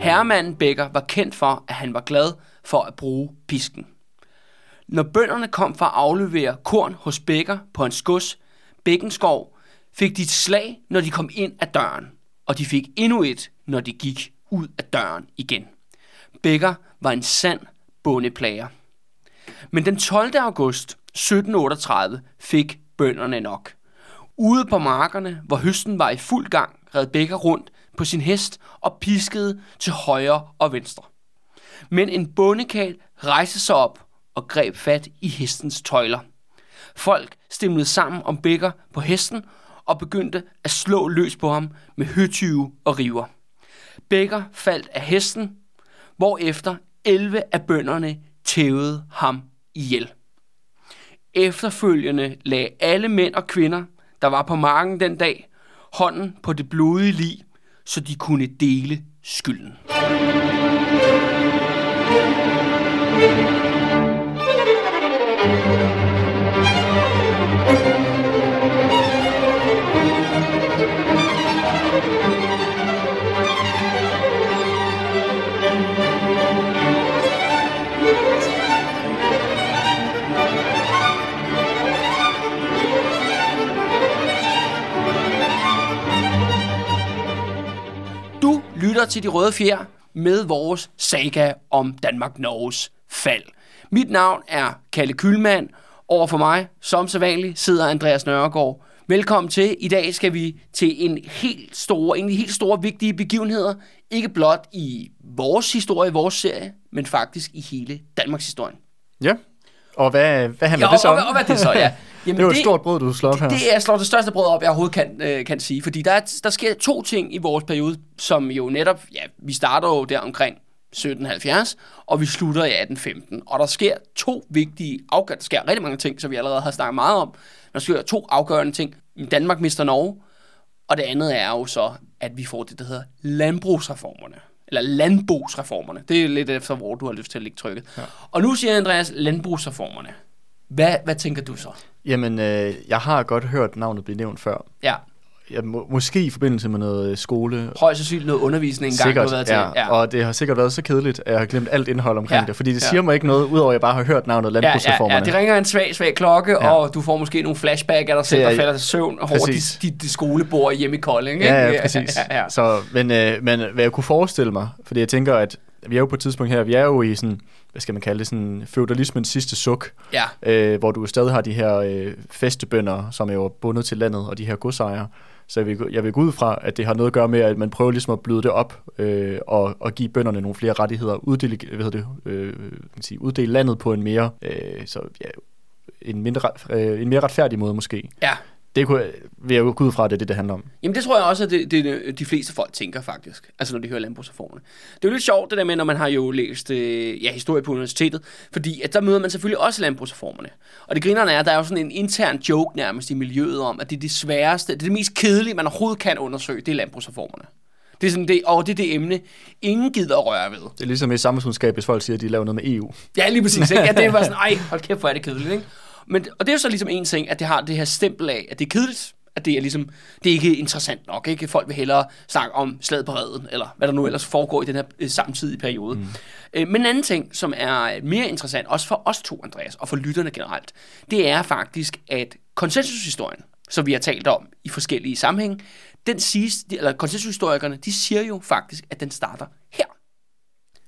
Herremanden Bækker var kendt for, at han var glad for at bruge pisken. Når bønderne kom for at aflevere korn hos Bækker på hans gods, Bækkenskov, fik de et slag, når de kom ind ad døren, og de fik endnu et, når de gik ud af døren igen. Bækker var en sand bondeplager. Men den 12. august 1738 fik bønderne nok. Ude på markerne, hvor høsten var i fuld gang, red Bækker rundt på sin hest og piskede til højre og venstre. Men en bondekal rejste sig op og greb fat i hestens tøjler. Folk stemlede sammen om Bækker på hesten og begyndte at slå løs på ham med høtyve og river. Bækker faldt af hesten, hvorefter 11 af bønderne tævede ham ihjel. Efterfølgende lagde alle mænd og kvinder, der var på marken den dag, hånden på det blodige lig, så de kunne dele skylden. Lytter til De Røde Fjer med vores saga om Danmark-Norges fald. Mit navn er Kalle Kylmand. Over for mig, som så vanligt, sidder Andreas Nørregård. Velkommen til. I dag skal vi til en helt store, en helt store vigtige begivenheder. Ikke blot i vores historie, vores serie, men faktisk i hele Danmarks historie. Ja. Og hvad, hvad handler Ja, det så og, om? og, og hvad det så, ja. Jamen, det er jo et stort brød, du slår op her. Det, det er slår det største brød op, jeg overhovedet kan, øh, kan sige. Fordi der, er, der sker to ting i vores periode, som jo netop, ja, vi starter jo der omkring 1770, og vi slutter i 1815. Og der sker to vigtige afgørende, der sker rigtig mange ting, som vi allerede har snakket meget om. Der sker to afgørende ting. Danmark mister Norge, og det andet er jo så, at vi får det, der hedder landbrugsreformerne. Eller landbrugsreformerne. Det er lidt efter, hvor du har lyst til at lægge trykket. Ja. Og nu siger Andreas, landbrugsreformerne. Hvad, hvad tænker du så? Jamen, øh, jeg har godt hørt navnet blive nævnt før. Ja, Jeg, må, måske i forbindelse med noget øh, skole. højst sandsynligt noget undervisning engang, Sikkert, du har været til. ja, ja. Og det har sikkert været så kedeligt, at jeg har glemt alt indhold omkring Ja, det. Fordi det ja. siger mig ikke noget, udover at jeg bare har hørt navnet ja, ja, ja, landbrugsreformerne. det ringer en svag, svag klokke, ja. Ja. og du får måske nogle flashback af dig selv, er- der falder til søvn over Præcis. dit, dit skolebord hjemme i Kolding. Ikke? Ja, ja, præcis. Ja, ja. Så, men, øh, men hvad jeg kunne forestille mig, fordi jeg tænker, at vi er jo på et tidspunkt her, vi er jo i sådan, hvad skal man kalde det, sådan feudalismens sidste suk, ja. øh, hvor du stadig har de her øh, festebønder, som er jo bundet til landet, og de her godsejere. Så jeg vil, jeg vil gå ud fra, at det har noget at gøre med, at man prøver ligesom at bløde det op øh, og, og give bønderne nogle flere rettigheder, uddele, hvad det, øh, kan sige, uddele landet på en mere, øh, så, ja, en, mindre, øh, en mere retfærdig måde måske. ja. Det kunne, vil jeg jo gå ud fra, at det er det, det handler om. Jamen det tror jeg også, at det, det, de fleste folk tænker faktisk, altså når de hører landbrugsreformerne. Det er jo lidt sjovt det der med, når man har jo læst øh, ja, historie på universitetet, fordi at der møder man selvfølgelig også landbrugsreformerne. Og det grinerne er, at der er jo sådan en intern joke nærmest i miljøet om, at det er det sværeste, det er det mest kedelige, man overhovedet kan undersøge, det er landbrugsreformerne. Det er sådan det, og det er det emne, ingen gider at røre ved. Det er ligesom i samfundskunskab, hvis folk siger, at de laver noget med EU. Ja, lige præcis. Ikke? Ja, det var sådan, ej, hold kæft, hvor er det kedeligt. Ikke? Men, og det er jo så ligesom en ting, at det har det her stempel af, at det er kedeligt, at det er ligesom, det er ikke interessant nok. Ikke? Folk vil hellere snakke om slaget på redden, eller hvad der nu ellers foregår i den her øh, samtidige periode. Mm. Øh, men en anden ting, som er mere interessant, også for os to, Andreas, og for lytterne generelt, det er faktisk, at konsensushistorien, som vi har talt om i forskellige sammenhænge, den siges, eller konsensushistorikerne, de siger jo faktisk, at den starter her.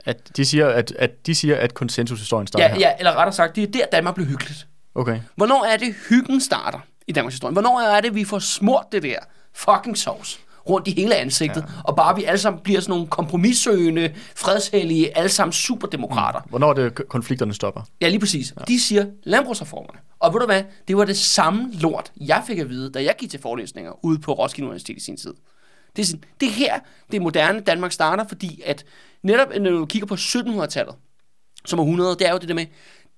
At de siger, at, at, de siger, at konsensushistorien starter Ja, her. ja, eller rettere sagt, det er der, Danmark blev hyggeligt. Okay. Hvornår er det, hyggen starter i Danmarks historie? Hvornår er det, vi får smurt det der fucking sovs rundt i hele ansigtet, ja. og bare vi alle sammen bliver sådan nogle kompromissøgende, fredshellige, alle sammen superdemokrater. Mm. Hvornår er det, konflikterne stopper? Ja, lige præcis. Ja. De siger landbrugsreformerne. Og ved du hvad? Det var det samme lort, jeg fik at vide, da jeg gik til forelæsninger ude på Roskilde Universitet i sin tid. Det er, sådan, det er her, det moderne Danmark starter, fordi at netop når du kigger på 1700-tallet, som er 100, det er jo det der med,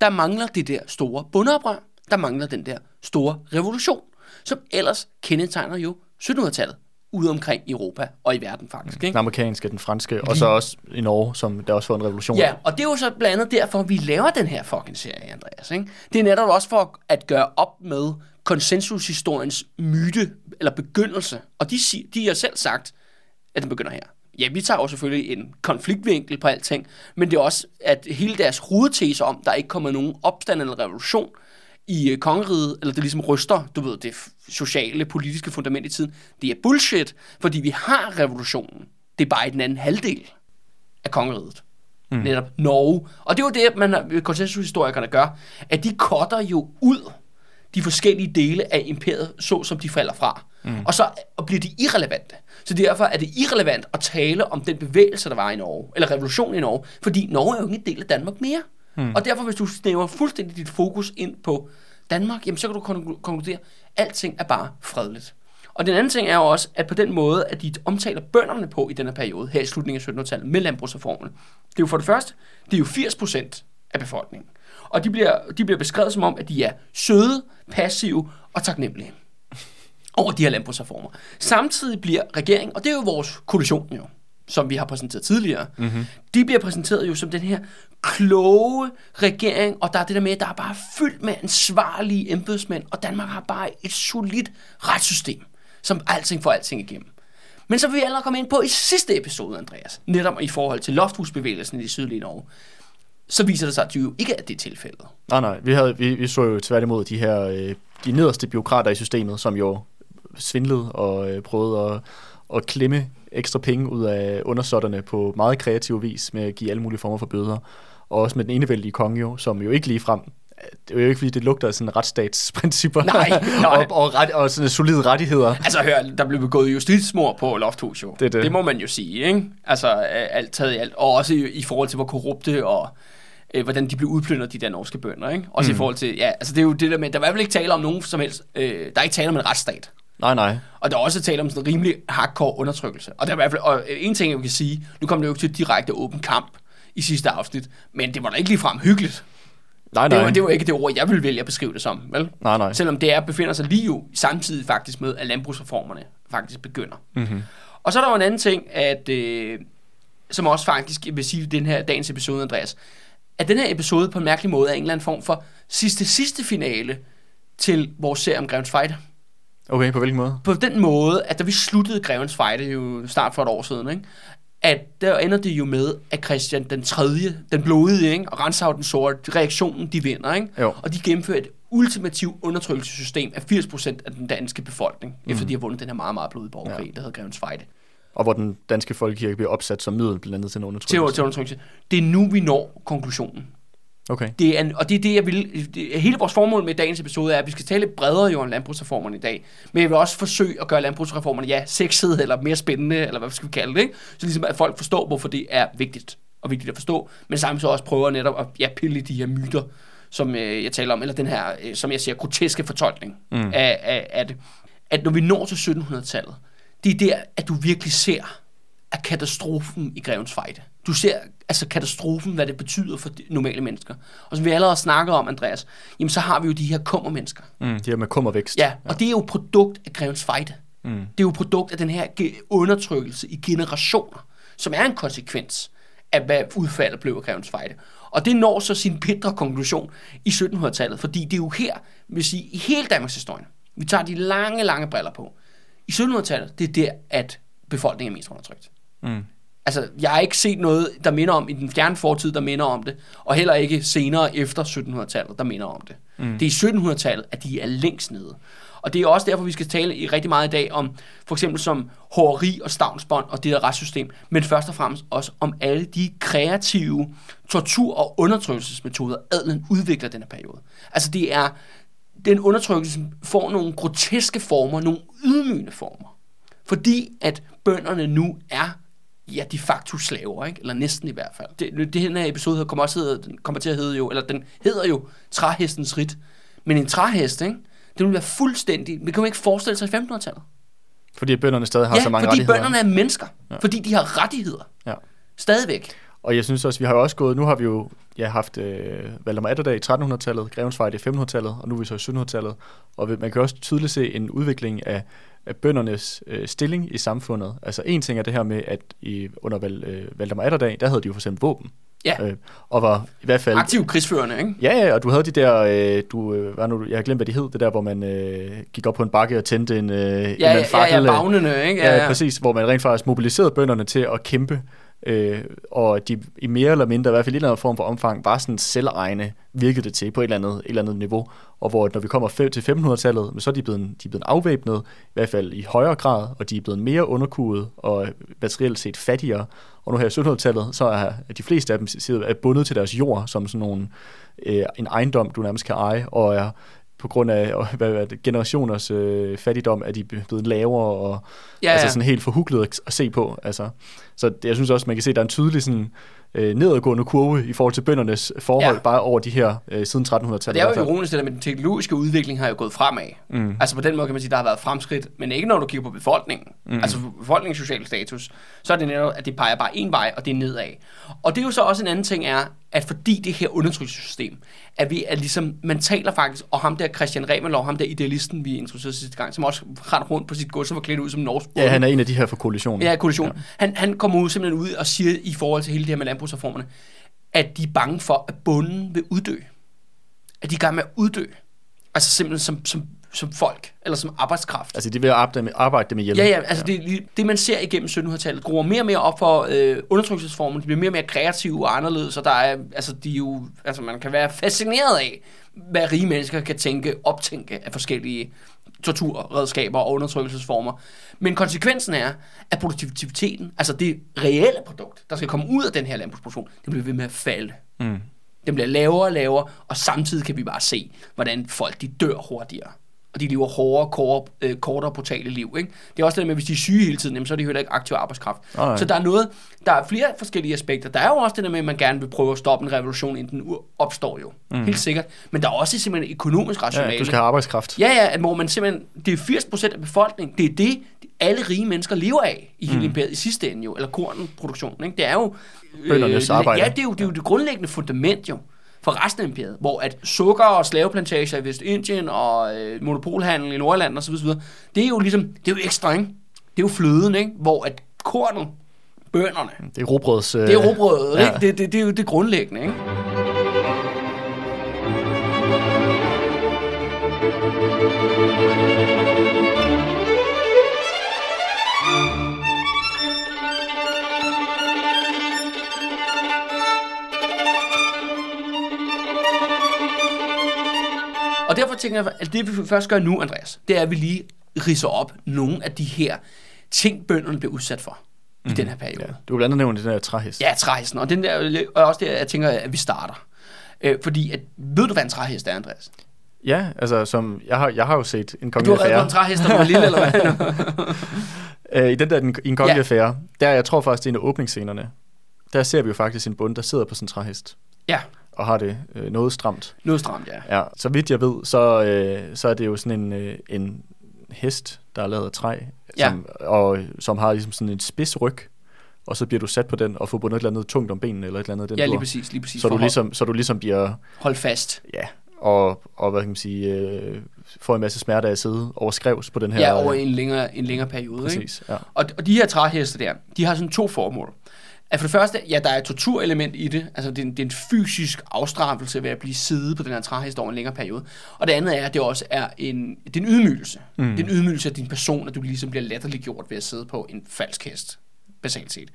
der mangler det der store bundeoprør, der mangler den der store revolution, som ellers kendetegner jo 1700-tallet. ude omkring Europa og i verden faktisk. Ikke? Den amerikanske, den franske, og så også i Norge, som der også får en revolution. Ja, og det er jo så blandt andet derfor, vi laver den her fucking serie, Andreas. Ikke? Det er netop også for at gøre op med konsensushistoriens myte, eller begyndelse. Og de, de har selv sagt, at den begynder her. Ja, vi tager jo selvfølgelig en konfliktvinkel på alting, men det er også, at hele deres hovedtese om, der ikke kommer nogen opstand eller revolution i øh, kongeriget, eller det ligesom ryster, du ved, det sociale, politiske fundament i tiden, det er bullshit, fordi vi har revolutionen. Det er bare i den anden halvdel af kongeriget. Mm. Netop Norge. Og det er jo det, man har- konsensushistorikerne gør, at de cutter jo ud de forskellige dele af imperiet, så som de falder fra. Mm. Og så og bliver de irrelevante. Så derfor er det irrelevant at tale om den bevægelse, der var i Norge, eller revolutionen i Norge, fordi Norge er jo ikke en del af Danmark mere. Mm. Og derfor, hvis du snæver fuldstændig dit fokus ind på Danmark, jamen så kan du konklu- konkludere, at alting er bare fredeligt. Og den anden ting er jo også, at på den måde, at de omtaler bønderne på i denne periode, her i slutningen af 1700-tallet, med landbrugsreformen, det er jo for det første, det er jo 80 procent af befolkningen. Og de bliver, de bliver beskrevet som om, at de er søde, passive og taknemmelige over de her landbrugsreformer. Samtidig bliver regeringen, og det er jo vores koalition jo, som vi har præsenteret tidligere, mm-hmm. de bliver præsenteret jo som den her kloge regering, og der er det der med, at der er bare fyldt med ansvarlige embedsmænd, og Danmark har bare et solidt retssystem, som alting får alting igennem. Men så vil vi allerede komme ind på i sidste episode, Andreas, netop i forhold til lofthusbevægelsen i det sydlige Norge, så viser det sig, at det jo ikke er det tilfældet. Nej, nej. Vi, havde, vi, vi så jo tværtimod de her øh, de nederste byråkrater i systemet, som jo svindlede og øh, prøvede at, at klemme ekstra penge ud af undersåtterne på meget kreativ vis med at give alle mulige former for bøder. Og også med den enevældige konge jo, som jo ikke lige frem det er jo ikke, fordi det lugter af sådan retsstatsprincipper Nej, nej. og, og, ret, og sådan solide rettigheder. Altså hør, der blev begået justitsmord på Lofthus jo. Det det. det må man jo sige, ikke? Altså øh, alt taget i alt. Og også i, i forhold til, hvor korrupte og øh, hvordan de blev udplyndret, de der norske bønder, ikke? Også mm. i forhold til, ja, altså det er jo det der med, der var vel ikke tale om nogen som helst, øh, der er ikke tale om en retsstat. Nej, nej. Og der er også tale om sådan en rimelig hardcore undertrykkelse. Og der er i hvert fald, og øh, en ting, jeg kan sige, nu kom det jo ikke til direkte åben kamp i sidste afsnit, men det var da ikke ligefrem hyggeligt. Nej, Det nej. var, det var ikke det ord, jeg ville vælge at beskrive det som, vel? Nej, nej. Selvom det er, befinder sig lige jo samtidig faktisk med, at landbrugsreformerne faktisk begynder. Mm-hmm. Og så er der jo en anden ting, at, øh, som også faktisk vil sige i den her dagens episode, Andreas, at den her episode på en mærkelig måde er en eller anden form for sidste sidste finale til vores serie om Grevens Fight. Okay, på hvilken måde? På den måde, at da vi sluttede Grevens er jo snart for et år siden, ikke? at der ender det jo med, at Christian den tredje, den blodige, ikke? og Renshav den sorte, reaktionen, de vinder, ikke? Jo. og de gennemfører et ultimativt undertrykkelsessystem af 80% af den danske befolkning, mm. efter de har vundet den her meget, meget blodige borgerkrig, ja. der hedder Grevens Fight. Og hvor den danske folkekirke bliver opsat som middel blandt andet til en til, undertrykkelse. til undertrykkelse. Det er nu, vi når konklusionen. Okay. Det er, og det er det, jeg vil... Det, hele vores formål med dagens episode er, at vi skal tale bredere jo om landbrugsreformerne i dag. Men jeg vil også forsøge at gøre landbrugsreformerne, ja, sexede eller mere spændende, eller hvad skal vi kalde det, ikke? Så ligesom at folk forstår, hvorfor det er vigtigt og vigtigt at forstå, men samtidig så også prøver netop at ja, pille de her myter, som øh, jeg taler om, eller den her, øh, som jeg siger, groteske fortolkning mm. af, af, af det. At når vi når til 1700-tallet, det er der, at du virkelig ser af katastrofen i Grevens Fejde. Du ser altså katastrofen, hvad det betyder for normale mennesker. Og som vi allerede har snakket om, Andreas, jamen så har vi jo de her kummermennesker. Mm, de her med kummervækst. Ja, og det er jo produkt af Grevens Fejde. Mm. Det er jo produkt af den her undertrykkelse i generationer, som er en konsekvens af, hvad udfaldet blev af Grevens Fejde. Og det når så sin bitre konklusion i 1700-tallet, fordi det er jo her, vil sige, i hele Danmarks historie, vi tager de lange, lange briller på. I 1700-tallet, det er der, at befolkningen er mest undertrykt. Mm. Altså, jeg har ikke set noget, der minder om, i den fjerne fortid, der minder om det, og heller ikke senere efter 1700-tallet, der minder om det. Mm. Det er i 1700-tallet, at de er længst nede. Og det er også derfor, vi skal tale i rigtig meget i dag om, for eksempel som håreri og stavnsbånd og det der retssystem, men først og fremmest også om alle de kreative tortur- og undertrykkelsesmetoder, adelen udvikler den her periode. Altså, det er den undertrykkelse, får nogle groteske former, nogle ydmygende former. Fordi at bønderne nu er ja, de facto slaver, ikke? eller næsten i hvert fald. Det, det her episode kommer, også hedder, den kommer til at hedde jo, eller den hedder jo træhestens rit. Men en træhest, ikke? det vil være fuldstændig, vi kan jo ikke forestille sig i 1500-tallet. Fordi bønderne stadig har Ja, så mange fordi rettigheder. bønderne er mennesker. Ja. Fordi de har rettigheder. Ja. Stadigvæk. Og jeg synes også, vi har jo også gået, nu har vi jo ja, haft øh, Valdemar Atterdag i 1300-tallet, Grevens Fight i 1500-tallet, og nu er vi så i 1700-tallet. Og vi- man kan også tydeligt se en udvikling af, af bøndernes øh, stilling i samfundet. Altså en ting er det her med, at i, under Val, øh, Valdemar Atterdag, der havde de jo for eksempel våben. Ja. Øh, og var i hvert fald... Aktiv krigsførende, ikke? Ja, ja, og du havde de der, øh, du, øh, hvad nu, jeg har glemt, hvad de hed, det der, hvor man øh, gik op på en bakke og tændte en, øh, Ja, en ja, fakkel. ja, øh, bagnene, ikke? Ja, ja, præcis, hvor man rent faktisk mobiliserede bønderne til at kæmpe, øh, og de i mere eller mindre, i hvert fald i en eller anden form for omfang, var sådan selvegne, virkede det til på et eller andet, et eller andet niveau, og hvor når vi kommer til 1500-tallet, så er de blevet, de er blevet afvæbnet, i hvert fald i højere grad, og de er blevet mere underkuet og materielt set fattigere, og nu her i 1700-tallet, så er de fleste af dem er bundet til deres jord som sådan nogle, øh, en ejendom, du nærmest kan eje, og er på grund af hvad, hvad, generationers øh, fattigdom, er de blevet lavere og Ja, altså ja. sådan helt forhuklet at, at se på. Altså. Så jeg synes også, man kan se, at der er en tydelig sådan, øh, nedadgående kurve i forhold til bøndernes forhold, Ja. bare over de her øh, siden 1300-tallet. Og det er jo ironisk, med den teknologiske udvikling har jo gået fremad. Mm. Altså på den måde kan man sige, der har været fremskridt, men ikke når du kigger på befolkningen. Mm. Altså befolkningens sociale status, så er det netop, at det peger bare en vej, og det er nedad. Og det er jo så også en anden ting er, at fordi det her undertrykkelsessystem, at vi er ligesom, man taler faktisk, og ham der Christian Remelov, ham der idealisten, vi introducerede sidste gang, som også rendte rundt på sit gods, som var klædt ud som norsk Ja, han er en af de her for koalitionen. Ja, koalition. Ja. Han, han kommer ud simpelthen ud og siger i forhold til hele det her med landbrugsreformerne, at de er bange for, at bunden vil uddø. At de er i gang med at uddø. Altså simpelthen som, som, som folk, eller som arbejdskraft. Altså, de vil arbejde med, arbejde dem ihjel. Ja, ja, altså ja. Det, det man ser igennem 1700-tallet, gror mere og mere op for øh, undertrykkelsesformen, de bliver mere og mere kreative og anderledes, og der er, altså, de er jo, altså man kan være fascineret af, hvad rige mennesker kan tænke, optænke af forskellige torturredskaber og undertrykkelsesformer. Men konsekvensen er, at produktiviteten, altså det reelle produkt, der skal komme ud af den her landbrugsproduktion, det bliver ved med at falde. Mm. Den bliver lavere og lavere, og samtidig kan vi bare se, hvordan folk de dør hurtigere. Og de lever hårdere, kortere, øh, kortere brutale liv. Ikke? Det er også det med, at hvis de er syge hele tiden, jamen, så er de heller ikke aktiv arbejdskraft. Nej. Så der er noget, der er flere forskellige aspekter. Der er jo også det der med, at man gerne vil prøve at stoppe en revolution, inden den opstår jo. Mm. Helt sikkert. Men der er også simpelthen økonomisk rationale. ja, du skal have arbejdskraft. Ja, ja, hvor man simpelthen, det er 80% af befolkningen, det er det, alle rige mennesker lever af i hele mm. imperiet i sidste ende jo, eller kornproduktionen, ikke? Det er jo... Bøndernes arbejde. Ja, det er jo det, er jo det grundlæggende fundament jo, for resten af imperiet, hvor at sukker og slaveplantager i Vestindien og øh, monopolhandel i Nordland og så videre, det er jo ligesom, det er jo ekstra, ikke? Det er jo fløden, ikke? Hvor at kornet, bønderne, Det er robrøds... Øh, det er robrødet, ja. ikke? Det, det, det er jo det grundlæggende, ikke? Og derfor tænker jeg, at det vi først gør nu, Andreas, det er, at vi lige ridser op nogle af de her ting, bønderne bliver udsat for i den her periode. Ja, du har blandt andet nævnt den der træhest. Ja, træhesten. Og den der, og også der, jeg tænker, at vi starter. Øh, fordi, at, ved du, hvad en træhest er, Andreas? Ja, altså som, jeg har, jeg har jo set en Du kongelig har reddet på en affære. træhest, du var lille, eller hvad? Øh, I den der, den, i en kongelig Ja. affære, der jeg tror faktisk, det er en af åbningsscenerne. Der ser vi jo faktisk en bund, der sidder på en træhest. ja, Og har det øh, noget stramt. noget stramt, ja. Ja, så vidt jeg ved, så, øh, så er det jo sådan en, øh, en hest, der er lavet af træ, Ja. som, og som har ligesom sådan en spids ryg, og så bliver du sat på den og får bundet et eller andet tungt om benene, eller et eller andet. Den Ja, lige dur. præcis, lige præcis. så, du For ligesom, så du ligesom bliver, Hold fast. ja, og, og hvad kan man sige, øh, får en masse smerte af at sidde over skrevs på den her. Ja, over øh, en længere, en længere periode. Ikke? Præcis, ja. Og, og de her træheste der, de har sådan to formål. At for det første, ja, der er et torturelement i det. Altså, det er, en, det er en fysisk afstraffelse ved at blive siddet på den her træhest over en længere periode. Og det andet er, at det også er en, det er en ydmygelse. Mm. Det er en ydmygelse af din person, at du ligesom bliver latterliggjort ved at sidde på en falsk hest, basalt set.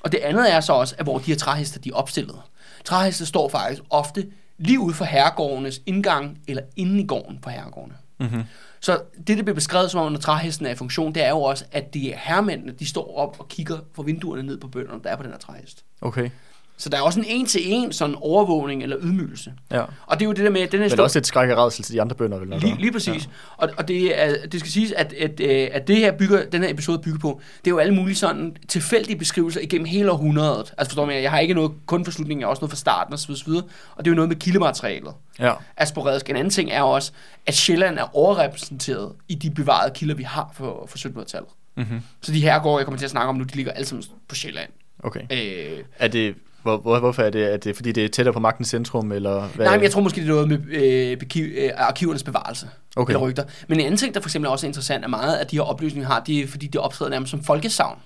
Og det andet er så også, at hvor de her træheste, de er opstillet. Træheste står faktisk ofte lige ude for herregårdenes indgang, eller inde i gården på herregårdene. Mm-hmm. Så det, der bliver beskrevet som om, når træhesten er i funktion, det er jo også, at de hermændene, de står op og kigger fra vinduerne ned på bønderne, der er på den her træhest. Okay, så der er også en en-til-en sådan overvågning eller ydmygelse. ja. Og det er jo det der med, at den her Men stor- også et skræk og til de andre bønder, vel? Lige, lige præcis. Ja. Og, og det, er, det skal siges, at, at, øh, at det her bygger, den her episode bygger på, det er jo alle mulige sådan tilfældige beskrivelser igennem hele århundredet. Altså forstår man, jeg har ikke noget kun for slutningen, jeg har også noget fra starten osv. osv. Og det er jo noget med kildematerialet. Ja, Asporadisk. En anden ting er også, at Sjælland er overrepræsenteret i de bevarede kilder, vi har for, for 1700-tallet. mm-hmm. Så de her går, jeg kommer til at snakke om nu, de ligger alle sammen på Sjælland. okay. Øh, Er det, Hvor, hvor, hvorfor er det? Er det fordi, det er tættere på magtens centrum, eller hvad? Nej, men jeg tror måske, det er noget med øh, bekiv, øh, arkivernes bevarelse. Okay. Eller rygter. Men en anden ting, der for eksempel også er interessant, er meget, at de her oplysninger har, de, fordi de optræder nærmest som folkesavn.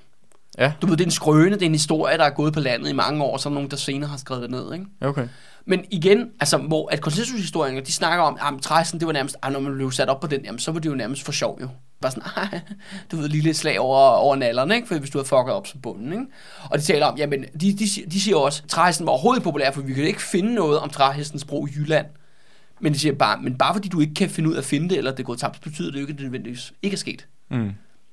Ja, Du ved, det er en skrøne, det er en historie, der er gået på landet i mange år, så er der nogen, der senere har skrevet det ned, ikke? okay. Men igen, altså, hvor at konsensushistorikere, de snakker om, at træsen, det var nærmest, ah, når man blev sat op på den, jamen, så var det jo nærmest for sjov jo. Bare sådan, ah, du ved, lille slag over, over nallerne, ikke? For hvis du havde fucket op som bunden, ikke? Og de taler om, jamen, de, de, de siger også, at træhesten var overhovedet populær, for vi kan ikke finde noget om træhestens brug i Jylland. Men de siger bare, men bare fordi du ikke kan finde ud af at finde det, eller det gået tabt, betyder det jo ikke, at det nødvendigvis ikke er sket. Mm.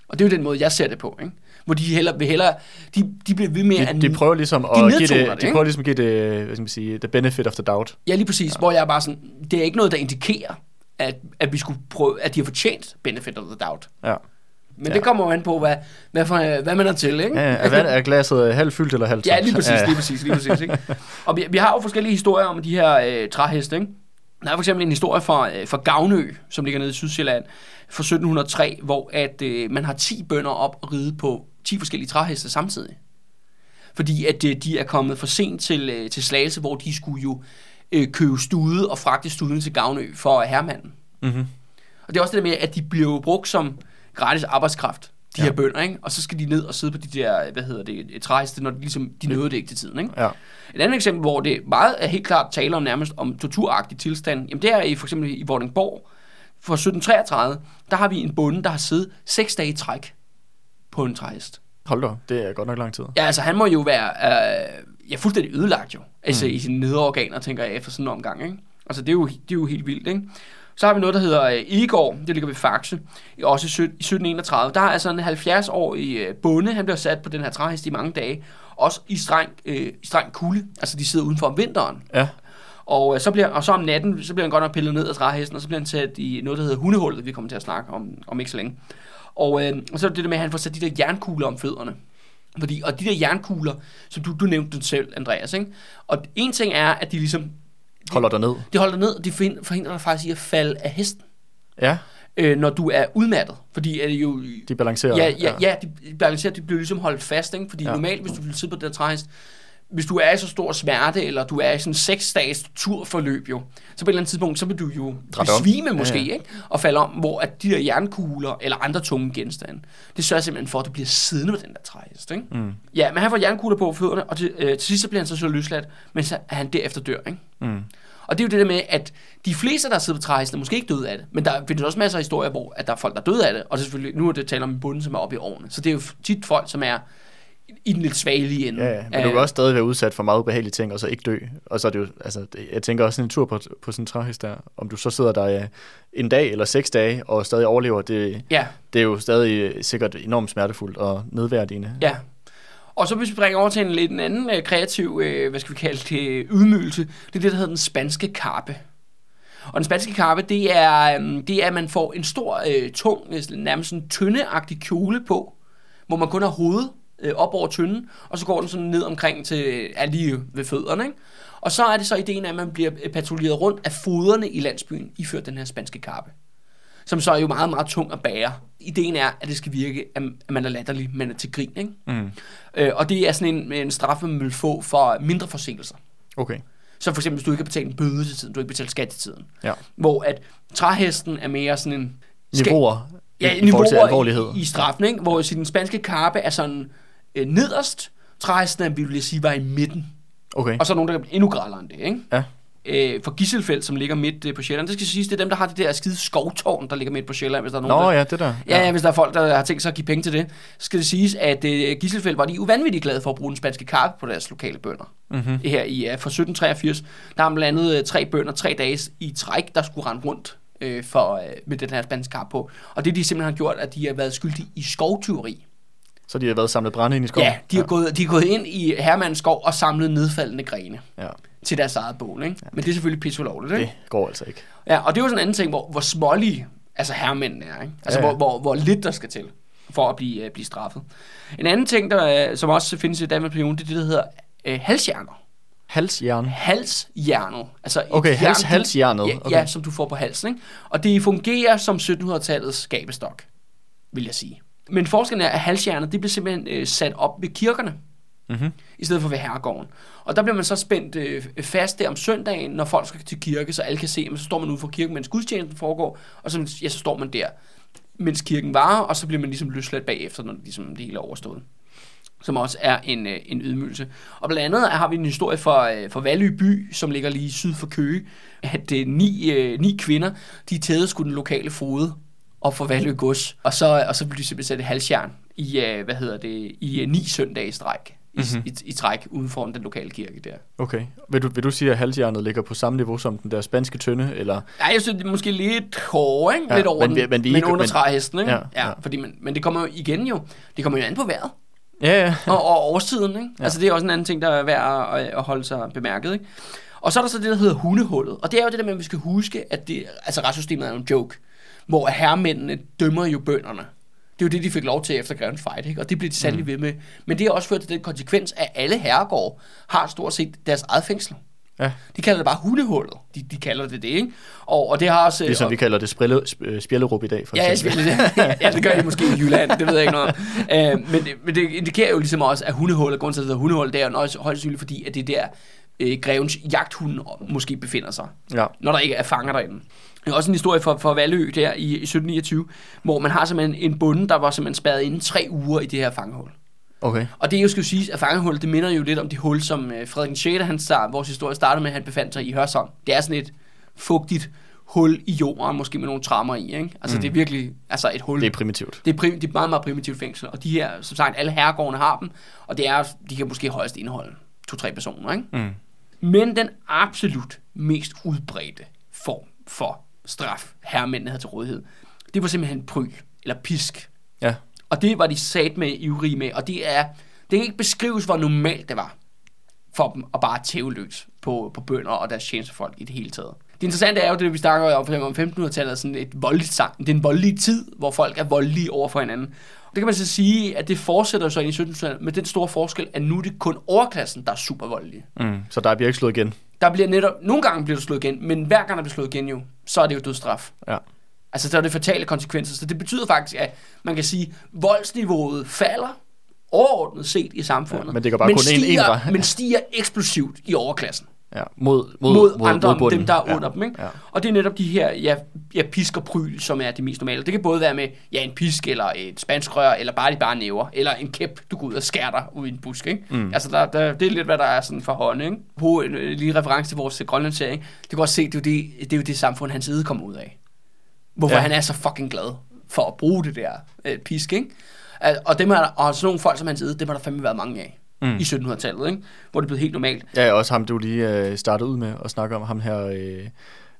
Og det er jo den måde, jeg ser det på, ikke? Hvor de heller, vil hellere, de, de bliver ved med at... De, de prøver ligesom at de give det, det, de prøver ligesom at give det, hvad skal man sige, the benefit of the doubt. Ja, lige præcis. Ja. Hvor jeg er bare sådan, det er ikke noget, der indikerer, at, at vi skulle prøve, at de har fortjent benefit of the doubt. Ja. Men Ja. ja. det kommer jo an på, hvad, hvad, for, hvad man er til, ikke? Ja, er, vand, er glasset halvt fyldt eller halvt Ja, lige præcis, lige præcis, lige præcis. Ikke? Og vi, vi har jo forskellige historier om de her øh, træheste, ikke? Der er for eksempel en historie fra, øh, fra Gavnø, som ligger nede i Sydsjælland, fra 1703, hvor at, øh, man har 10 bønder op og ride på 10 forskellige træheste samtidig. Fordi at øh, de er kommet for sent til, øh, til Slagelse, hvor de skulle jo øh, købe stude og fragte studen til Gavnø for hermanden. Mm-hmm. Og det er også det der med, at de bliver jo brugt som gratis arbejdskraft, de Ja. ja. her bønder, ikke? Og så skal de ned og sidde på de der, hvad hedder det, træheste, når de, ligesom, de nåede det ikke til tiden, ikke? Ja. Et andet eksempel, hvor det meget er helt klart taler om nærmest om torturagtig tilstand, jamen det er i for eksempel i Vordingborg. For 1733, der har vi en bonde, der har siddet seks dage i træk på en træhest. Hold da, det er godt nok lang tid. Ja, altså han må jo være øh, ja, fuldstændig ødelagt jo. Altså mm. i sine nederorganer, tænker jeg, efter sådan en omgang, ikke? Altså det er jo, det er jo helt vildt, ikke? Så har vi noget, der hedder øh, Egård, det ligger ved Faxe, også i, syt- i 1731. Der er altså en 70-årig øh, bonde, han bliver sat på den her træhest i mange dage, også i streng, øh, i streng kulde, altså de sidder udenfor om vinteren. Ja, Og, øh, så bliver, og så om natten, så bliver han godt nok pillet ned af træhesten, og så bliver han sat i noget, der hedder hundehullet, vi kommer til at snakke om, om ikke så længe. Og, øh, og så er det det med, at han får sat de der jernkugler om fødderne. Fordi, og de der jernkugler, som du, du nævnte den selv, Andreas, ikke? Og en ting er, at de ligesom, holder dig ned. de holder dig ned, og de forhindrer dig faktisk i at falde af hesten, Ja, øh, når du er udmattet. Fordi er det jo... de balancerer. Ja, ja, ja, de balancerer, de bliver ligesom holdt fast, ikke? Fordi Ja. ja. normalt, hvis du vil sidde på den der træhest, hvis du er i så stor smerte, eller du er i sådan en seks dages turforløb jo, så på et eller andet tidspunkt, så vil du jo Dræt om. besvime måske, Ja, ikke? Og falde om, hvor at de der jernkugler, eller andre tunge genstande, det sørger simpelthen for, at du bliver siddende på den der træhest, ikke? Mm. Ja, men han får jernkugler på fødderne, og til, øh, til sidst så bliver han så så løsladt, men så er han derefter dør, ikke? Mm. Og det er jo det der med, at de fleste, der sidder på træhesten, er måske ikke døde af det. Men der findes også masser af historier, hvor at der er folk, der er døde af det. Og det er selvfølgelig, nu er det tale om en bonde, som er oppe i årene. Så det er jo tit folk, som er i den lidt svagelige ende. Ja, ja, men du kan også stadig være udsat for meget ubehagelige ting, og så ikke dø. Og så er det jo, altså, jeg tænker også en tur på, på sådan en træhest der, om du så sidder der øh, en dag eller seks dage, og stadig overlever, det, Ja, det er jo stadig øh, sikkert enormt smertefuldt og nedværdigende. ja. Og så hvis vi springer over til en lidt en anden øh, kreativ, øh, hvad skal vi kalde det, ydmygelse, det er det, der hedder den spanske karpe. Og den spanske karpe, det er, øhm, det er at man får en stor, øh, tung, nærmest en tyndeagtig kjole på, hvor man kun har hovedet øh, op over tynden, og så går den sådan ned omkring til, ja, lige ved fødderne, ikke? Og så er det så ideen, at man bliver øh, patruljeret rundt af foderne i landsbyen, iført den her spanske karpe. Som så er jo meget, meget tung at bære. Ideen er, at det skal virke, at man er latterlig, men er til grin, ikke? Mm. Øh, og det er sådan en, en straf, man vil få for mindre forsinkelser. Okay. Så for eksempel, hvis du ikke har betalt en bøde til tiden, du ikke betalt skat til tiden. Ja. Hvor at træhesten er mere sådan en... Niveauer Ja, i, i forhold til niveauer alvorlighed. i, i straffen, ikke? Hvor så den spanske karpe er sådan øh, nederst, træhesten er, vil sige, var i midten. Okay. Og så er nogen, der er endnu grælere end det, ikke? Ja. Øh, for Gisselfeldt, som ligger midt øh, på Sjælland, det skal siges, det er dem, der har det der skide skovtårn, der ligger midt på Sjælland, hvis der er nogen, Nå der... ja, det der. Ja, ja, hvis der er folk, der har tænkt sig at give penge til det, så skal det siges, at øh, Gisselfeldt var de uvanvittigt glade for at bruge den spanske karpe på deres lokale bønder. Mm-hmm. Her i uh, fra 1783, der har man blandt andet uh, tre bønder tre dage i træk, der skulle rende rundt uh, for, uh, med den her spanske karpe på. Og det de simpelthen har gjort, at de har været skyldige i skovtyveri. Så de har været samlet brænde ind i skoven? Ja, de har, Gået, de er gået ind i Hermans skov og samlet nedfaldende grene ja. til deres eget bål. Ikke? Men det er selvfølgelig pisse ulovligt, ikke? Det går altså ikke. Ja, og det er jo sådan en anden ting, hvor, hvor smålige altså hermændene er. Ikke? Altså Ja, ja. Hvor, hvor, hvor lidt der skal til for at blive, uh, blive straffet. En anden ting, der, uh, som også findes i Danmarks Union, det er det, der hedder uh, halsjerner. Halsjern. halsjernet. Altså et Okay, hals- jern, halsjernet, Ja, okay. ja, som du får på halsen. Ikke? Og det fungerer som 1700-tallets gabestok, vil jeg sige. Men forskellen er, at halsjernet det bliver simpelthen øh, sat op ved kirkerne. Mm-hmm. i stedet for ved herregården. Og der bliver man så spændt øh, fast der om søndagen, når folk skal til kirke, så alle kan se, men så står man ude for kirken, mens gudstjenesten foregår, og så, ja, så står man der, mens kirken varer, og så bliver man ligesom løsladt bagefter, når det, ligesom, det hele er overstået som også er en, øh, en ydmygelse. Og blandt andet har vi en historie fra, øh, fra Valø by, som ligger lige syd for Køge, at øh, ni, øh, ni kvinder, de tædede skulle den lokale fode op for Valø gods, og så, og så blev de simpelthen sat i halsjern i, øh, hvad hedder det, i øh, ni søndage i stræk. I, Mhm. mm-hmm. i, i, træk uden for den lokale kirke der. Okay. Vil du, vil du sige, at halsjernet ligger på samme niveau som den der spanske tønde, eller? Nej, jeg synes, det er måske lidt hårdere, ikke? Ja, lidt over men den, men vi- men under træhesten, ikke? Ja, Ja, ja. ja. Fordi, men, men det kommer jo igen jo, det kommer jo an på vejret. Ja, ja. og, og årstiden. Ikke? Ja. Ja. Altså det er også en anden ting, der er værd at, at holde sig bemærket. Ikke? Og så er der så det, der hedder hundehullet. Og det er jo det der med, at vi skal huske, at det, altså retssystemet er jo en joke, hvor herremændene dømmer jo bønderne. Det er jo det, de fik lov til efter Grevens Fight, ikke? og det bliver de sandelig ved med. Men det har også ført til den konsekvens, at alle herregårde har stort set deres eget fængsel. Ja. De kalder det bare hundehullet. De, de kalder det det, ikke? Og, og det har også... Ligesom og, vi kalder det sprille, sp- spjælderup i dag, for Ja, eksempel. det. ja, det gør de måske i Jylland, det ved jeg ikke noget om. Øh, men, det, men det indikerer jo ligesom også, at hundehullet, grunden til at det hundehullet, det er jo også højst sandsynligt, fordi at det er der øh, grevens jagthund måske befinder sig, Ja. når der ikke er fanger derinde. Det er også en historie fra, fra Valø der i, i 1729, hvor man har simpelthen en bonde, der var simpelthen spærret inde tre uger i det her fangehul. Okay. Og det jo skal jo siges, at fangehullet, det minder jo lidt om de hul, som øh, Frederik VI, han start, vores historie startede med, at han befandt sig i Hørsholm. Det er sådan et fugtigt hul i jorden, måske med nogle trammer i, ikke? Altså Mm. det er virkelig altså et hul. Det er primitivt. Det er, prim, det er meget, meget primitivt fængsel, og de her, som sagt, alle herregårdene har dem, og det er, de kan måske højst indeholde to-tre personer, ikke? Mm. Men den absolut mest udbredte form for straf, herremændene havde til rådighed, det var simpelthen pryl, eller pisk. Ja. Og det var de sat med ivrige med, og det er, det kan ikke beskrives, hvor normalt det var for dem at bare tæve løs på, på bønder og deres tjenestefolk i det hele taget. Det interessante er jo det, vi snakker om, for eksempel om 1500-tallet, er sådan et voldeligt sang. Det er en voldelig tid, hvor folk er voldelige over for hinanden. Det kan man så sige, at det fortsætter så ind i 1700-tallet med den store forskel, at nu er det kun overklassen, der er super voldelige. Mm. Så der bliver ikke slået igen. Der bliver netop, nogle gange bliver du slået igen, men hver gang der bliver slået igen jo, så er det jo dødsstraf. Ja. Altså, der er det fatale konsekvenser. Så det betyder faktisk, at man kan sige, at voldsniveauet falder overordnet set i samfundet. Ja, men det går bare kun en- stiger, en vej. men stiger eksplosivt i overklassen. Ja. Mod, Mod, mod, mod andre, bunden. dem der er ja. under dem. Ikke? Ja. Og det er netop de her ja, ja, pisk og pryl, som er det mest normale. Det kan både være med ja, en pisk, eller et spansk rør, eller bare de bare næver, eller en kæp, du går ud og skærer dig ud i en busk. Ikke? Mm. Altså, der, der, det er lidt, hvad der er sådan for hånd. Ikke? På en øh, lige reference til vores grønlandsserie, ikke? det kan også se, det er, jo det, det er jo det samfund, hans side kommer ud af. Hvorfor Ja. ja. han er så fucking glad for at bruge det der øh, pisk. Ikke? Og, dem er der, og sådan nogle folk som hans side, dem har der fandme været mange af Mm. i 1700-tallet, ikke? hvor det blev helt normalt. Ja, også ham, du lige øh, startede ud med at snakke om, ham her øh,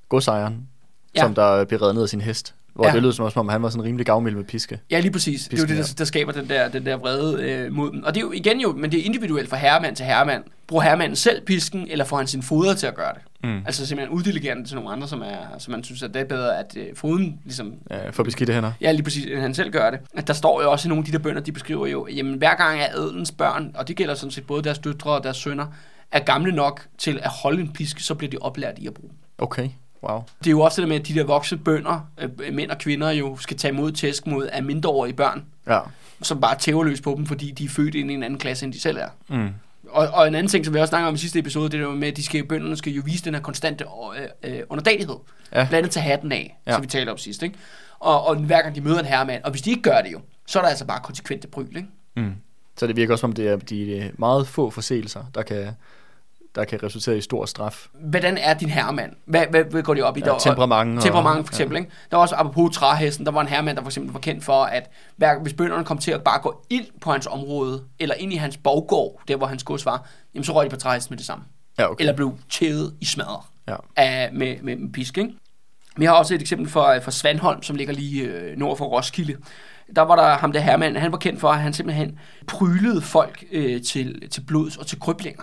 godsejeren, Ja. som der blev reddet ned af sin hest. Hvor Ja. det lød som om, han var sådan rimelig gavmild med piske. Ja, lige præcis. Det er jo det, der, der skaber den der, den der vrede øh, mod dem. Og det er jo igen jo, men det er individuelt fra herremand til herremand. Bruger herremanden selv pisken, eller får han sin foder til at gøre det? Mm. Altså simpelthen uddelegere den til nogle andre, som, er, som man synes, at det er bedre, at øh, foden ligesom Ja, for beskidte hænder. Ja, lige præcis, end han selv gør det. At der står jo også i nogle af de der bønder, de beskriver jo, jamen hver gang er adelens børn, og det gælder sådan set både deres døtre og deres sønner, er gamle nok til at holde en pisk, så bliver de oplært i at bruge. Okay, wow. Det er jo også det med, at de der voksne bønder, øh, mænd og kvinder, jo skal tage imod tæsk mod af mindreårige børn, Ja. som bare tæver løs på dem, fordi de er født ind i en anden klasse, end de selv er. Mm. Og, og en anden ting, som vi også snakker om i sidste episode, det er jo med, at de skal, bønderne skal jo vise den her konstante øh, øh, underdanighed. Ja. Blandt andet tage hatten af, ja. Som vi talte om sidst. Ikke? Og, og hver gang de møder en herremand, og hvis de ikke gør det jo, så er der altså bare konsekvente bryl. Ikke? Mm. Så det virker også som, det er de meget få forseelser, der kan, der kan resultere i stor straf. Hvordan er din herremand? Hvad, hvad, hvad går de op i? Ja, Der- temperament og- Temperament for eksempel. Ja. Ikke? Der var også, apropos træhesten, der var en herremand, der for eksempel var kendt for, at hver, hvis bønderne kom til at bare gå ind på hans område, eller ind i hans borggård, der hvor hans gods var, jamen så røg de på træhesten med det samme. Ja, okay. Eller blev tævet i smadret. Ja. af, med, med, med pisk. Ikke? Vi har også et eksempel fra, fra Svandholm, som ligger lige øh, nord for Roskilde. Der var der ham der hermand, han var kendt for, at han simpelthen prylede folk øh, til, til blods og til krøblinger.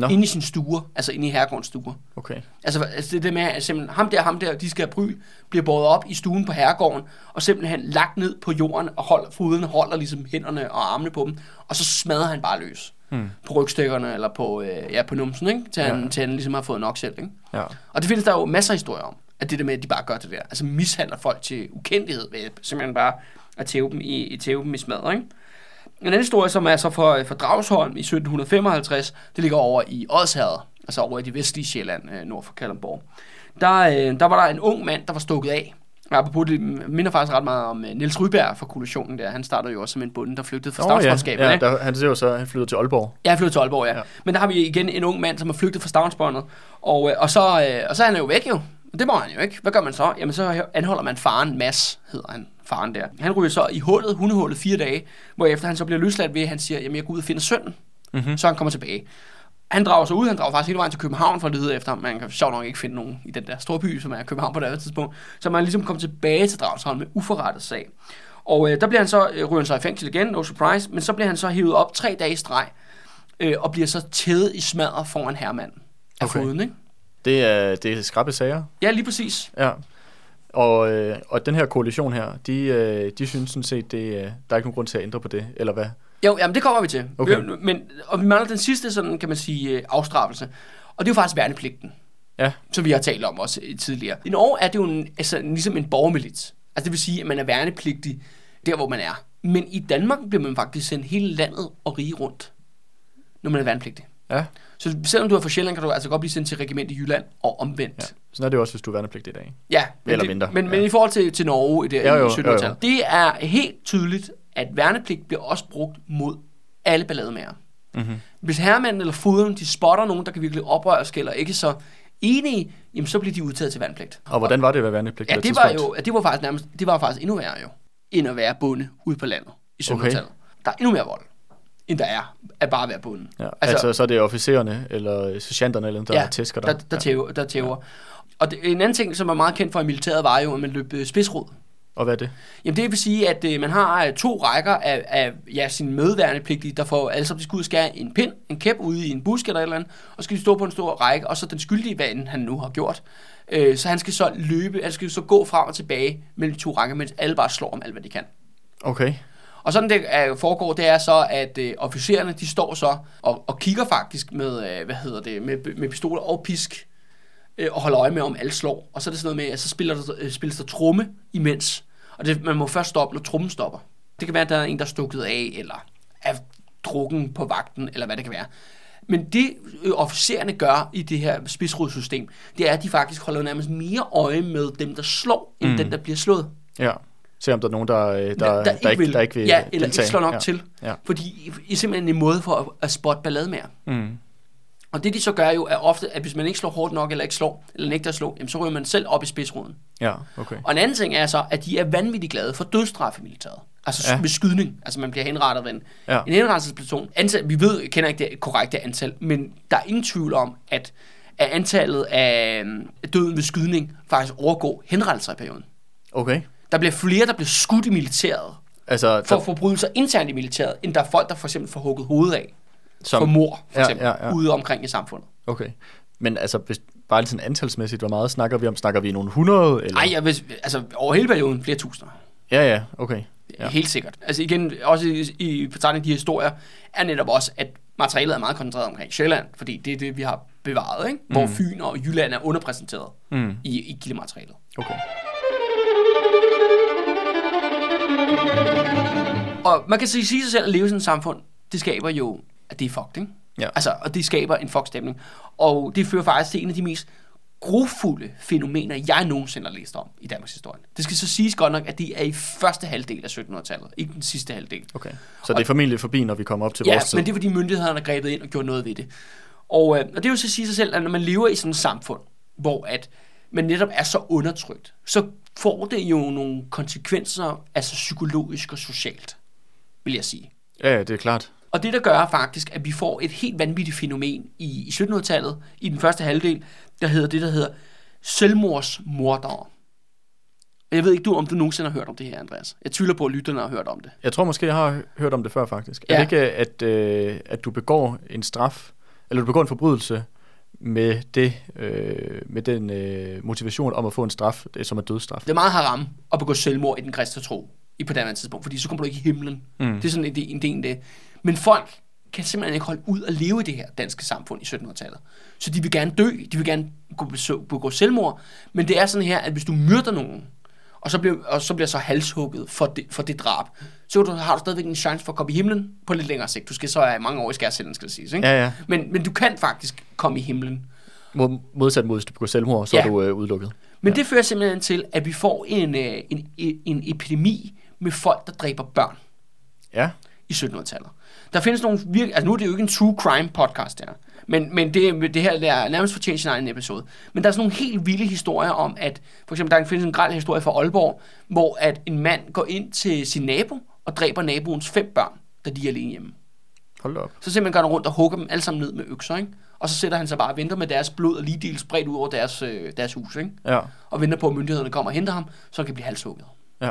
Nå, Inde i sin stue, altså inde i herregårdens stuer. okay. Altså, altså det der med, at simpelthen ham der, ham der, de skal bryl, bliver båret op i stuen på herregården, og simpelthen lagt ned på jorden, og holder, foderne holder ligesom hænderne og armene på dem, og så smadrer han bare løs. Hmm. På rygstykkerne, eller på, øh, ja, på numsen, ikke? Til, han, Ja. til han ligesom har fået nok selv, ikke? Ja. Og det findes der jo masser af historier om, at det der med, at de bare gør det der. Altså mishandler folk til ukendelighed ved simpelthen bare at tæve dem i, i, tæve dem i smadret, ikke? En anden historie, som er så fra, fra Dragsholm i 1755, det ligger over i Odsherred, altså over i det vestlige Sjælland, øh, nord for Kalundborg. Der, øh, der var der en ung mand, der var stukket af. Og Apropos det minder faktisk ret meget om øh, Niels Ryberg fra kollisionen der. Han startede jo også som en bonde, der flygtede fra Åh, ja, stavnsbåndskabet. ja, ikke? der, han ser jo så, han flyttede til Aalborg. Jeg er flyttet til Aalborg, ja. Ja. ja. Men der har vi igen en ung mand, som er flygtet fra stavnsbåndet. Og, øh, og, så, øh, og så er han jo væk jo. Det må han jo ikke. Hvad gør man så? Jamen så anholder man faren, Mads hedder han, faren der. Han ryger så i hullet, hundehullet, fire dage, hvorefter han så bliver løsladt ved, at han siger, jamen jeg går ud og finder sønnen. Mm-hmm. Så han kommer tilbage. Han drager så ud, han drager faktisk hele vejen til København for at lede efter ham. Man kan sjovt nok ikke finde nogen i den der store by, som er København på det her tidspunkt. Så man ligesom kommer tilbage til Dragsholm med uforrettet sag. Og øh, der bliver han så, øh, ryger han så i fængsel igen, no surprise, men så bliver han så hivet op tre dage i streg, øh, og bliver så tædet i smadret foran herremanden af okay. foden, ikke? Det er, det er skrappe sager. Ja, lige præcis. Ja. Og, øh, og den her koalition her, de, øh, de synes sådan set, det, øh, der er ikke nogen grund til at ændre på det, eller hvad? Jo, jamen det kommer vi til. Okay. Vi- Men, og vi mangler den sidste, sådan kan man sige, øh, afstraffelse. Og det er jo faktisk værnepligten, Ja, som vi har talt om også øh, tidligere. I Norge er det jo en, altså, ligesom en borgermilit. Altså det vil sige, at man er værnepligtig der, hvor man er. Men i Danmark bliver man faktisk sendt hele landet og rige rundt, når man er værnepligtig. ja. Så selvom du er fra Sjælland, kan du altså godt blive sendt til regiment i Jylland og omvendt. ja. Sådan er det jo også, hvis du er værnepligtig i dag. Ja, men, Eller det, mindre, men, ja. men i forhold til, til Norge i, det, Jo, jo, i jo, 1700-tallet, det er helt tydeligt, at værnepligt bliver også brugt mod alle ballademager. Mm-hmm. Hvis herremanden eller foderen, de spotter nogen, der kan virkelig oprørsk eller ikke så enige, jamen så bliver de udtaget til værnepligt. Og hvordan var det at være værnepligtig? Ja, det var jo, det var faktisk nærmest, det var faktisk endnu værre jo, end at være bonde ude på landet i 1700-tallet. Der er endnu mere vold, end der er at bare være bonde. Ja, altså, altså, så er det officererne, eller sergeanterne, eller der ja, tæsker der, dig. der, tæver, der tæver. Og det, en anden ting, som er meget kendt fra i militæret, var jo, at man løb øh, spidsrod. Og hvad er det? Jamen det vil sige, at øh, man har øh, to rækker af, af ja, sine medværnepligtige, der får alle sammen, de skal ud skære en pind, en kæp ude i en busk eller et eller andet, og skal de stå på en stor række, og så den skyldige, hvad end han nu har gjort. Øh, så han skal så løbe, han skal så gå frem og tilbage mellem de to rækker, mens alle bare slår om alt, hvad de kan. Okay. Og sådan det øh, foregår, det er så, at øh, officererne, de står så og, og kigger faktisk med, øh, hvad hedder det, med, med pistoler og pisk, øh, og holder øje med, om alle slår. Og så er det sådan noget med, at så spiller der, øh, spilles der tromme imens. Og det, man må først stoppe, når trommen stopper. Det kan være, at der er en, der er stukket af, eller er drukken på vagten, eller hvad det kan være. Men det øh, officererne gør i det her spidsrodssystem, det er, at de faktisk holder nærmest mere øje med dem, der slår, end Mm. mm. den, der bliver slået. Ja. Se om der er nogen, der, øh, der, der, der, der, ikke, der ikke vil ja, eller deltage. ikke slår nok ja. til. Ja. Fordi I er simpelthen en måde for at, at spotte ballade mere. Mm. Og det de så gør jo, er ofte, at hvis man ikke slår hårdt nok, eller ikke slår, eller nægter at slå, jamen, så ryger man selv op i spidsruden. Ja, okay. Og en anden ting er så, at de er vanvittigt glade for dødsstraf i militæret. Altså Ja. ja. med skydning. Altså man bliver henrettet ved en, Ja. en henrettelsesplaton. Antal, vi ved, kender ikke det korrekte antal, men der er ingen tvivl om, at, at antallet af øhm, døden ved skydning faktisk overgår henrettelser i perioden. Okay. Der bliver flere, der bliver skudt i militæret, Altså, for der, forbrydelser internt i militæret, end der er folk, der for eksempel får hugget hovedet af. som, for mor, for Ja, eksempel, ja, ja. ude omkring i samfundet. Okay. Men altså, hvis, bare sådan antalsmæssigt, hvor meget snakker vi om? Snakker vi nogle hundrede? Eller? Nej, jeg vil, altså over hele perioden flere tusinder. Ja, ja, okay. Ja. Ja. Helt sikkert. Altså igen, også i, i betragtning af de historier, er netop også, at materialet er meget koncentreret omkring Sjælland, fordi det er det, vi har bevaret, ikke? hvor Mm. Fyn og Jylland er underpræsenteret Mm. i, i kildematerialet. Okay. Og man kan sige, sige sig selv at leve i sådan et samfund, det skaber jo, at det er fucked, ikke? Ja. Altså, og det skaber en fuck-stemning. Og det fører faktisk til en af de mest grufulde fænomener, jeg nogensinde har læst om i Danmarks historie. Det skal så siges godt nok, at det er i første halvdel af 1700-tallet, ikke den sidste halvdel. Okay. Så det er formentlig forbi, når vi kommer op til Ja, vores tid. men det er fordi myndighederne har grebet ind og gjort noget ved det. Og, øh, og det vil så sige sig selv, at når man lever i sådan et samfund, hvor at man netop er så undertrykt, så får det jo nogle konsekvenser, altså psykologisk og socialt, vil jeg sige. Ja, det er klart. Og det, der gør faktisk, at vi får et helt vanvittigt fænomen i, i 1700-tallet, i den første halvdel, der hedder det, der hedder selvmordsmordere. Og Jeg ved ikke, du, om du nogensinde har hørt om det her, Andreas. Jeg tvivler på, at lytterne har hørt om det. Jeg tror måske, jeg har hørt om det før, faktisk. Ja. Er det ikke, at, øh, at du begår en straf, eller du begår en forbrydelse med, det, øh, med den øh, motivation om at få en straf, det, som er dødsstraf? Det er meget haram at begå selvmord i den kristne tro i på det tidspunkt, fordi så kommer du ikke i himlen. Mm. Det er sådan en, en del af det. Men folk kan simpelthen ikke holde ud og leve i det her danske samfund i 1700-tallet. Så de vil gerne dø, de vil gerne begå selvmord, men det er sådan her, at hvis du myrder nogen, og så bliver, og så bliver så halshugget for det, for det drab, så du, har du stadigvæk en chance for at komme i himlen på lidt længere sigt. Du skal så have mange år i skærsilden, skal det siges. Ikke? Ja, ja. Men, men du kan faktisk komme i himlen. Mod, modsat mod, hvis du begår selvmord, så Ja. er du øh, udelukket. Men ja. det fører simpelthen til, at vi får en, øh, en, en epidemi med folk, der dræber børn Ja, i 1700-tallet. Der findes nogle virkelig... Altså nu er det jo ikke en true crime podcast her. Men, men det, det her det er nærmest fortjent sin egen episode. Men der er sådan nogle helt vilde historier om, at... For eksempel, der findes en græld historie fra Aalborg, hvor at en mand går ind til sin nabo og dræber naboens fem børn, da de er alene hjemme. hold op. Så simpelthen går han rundt og hugger dem alle sammen ned med økser, ikke? Og så sætter han sig bare og venter med deres blod og ligedel spredt ud over deres, øh, deres hus, ikke? Ja, Og venter på, at myndighederne kommer og henter ham, så han kan blive halshugget. ja.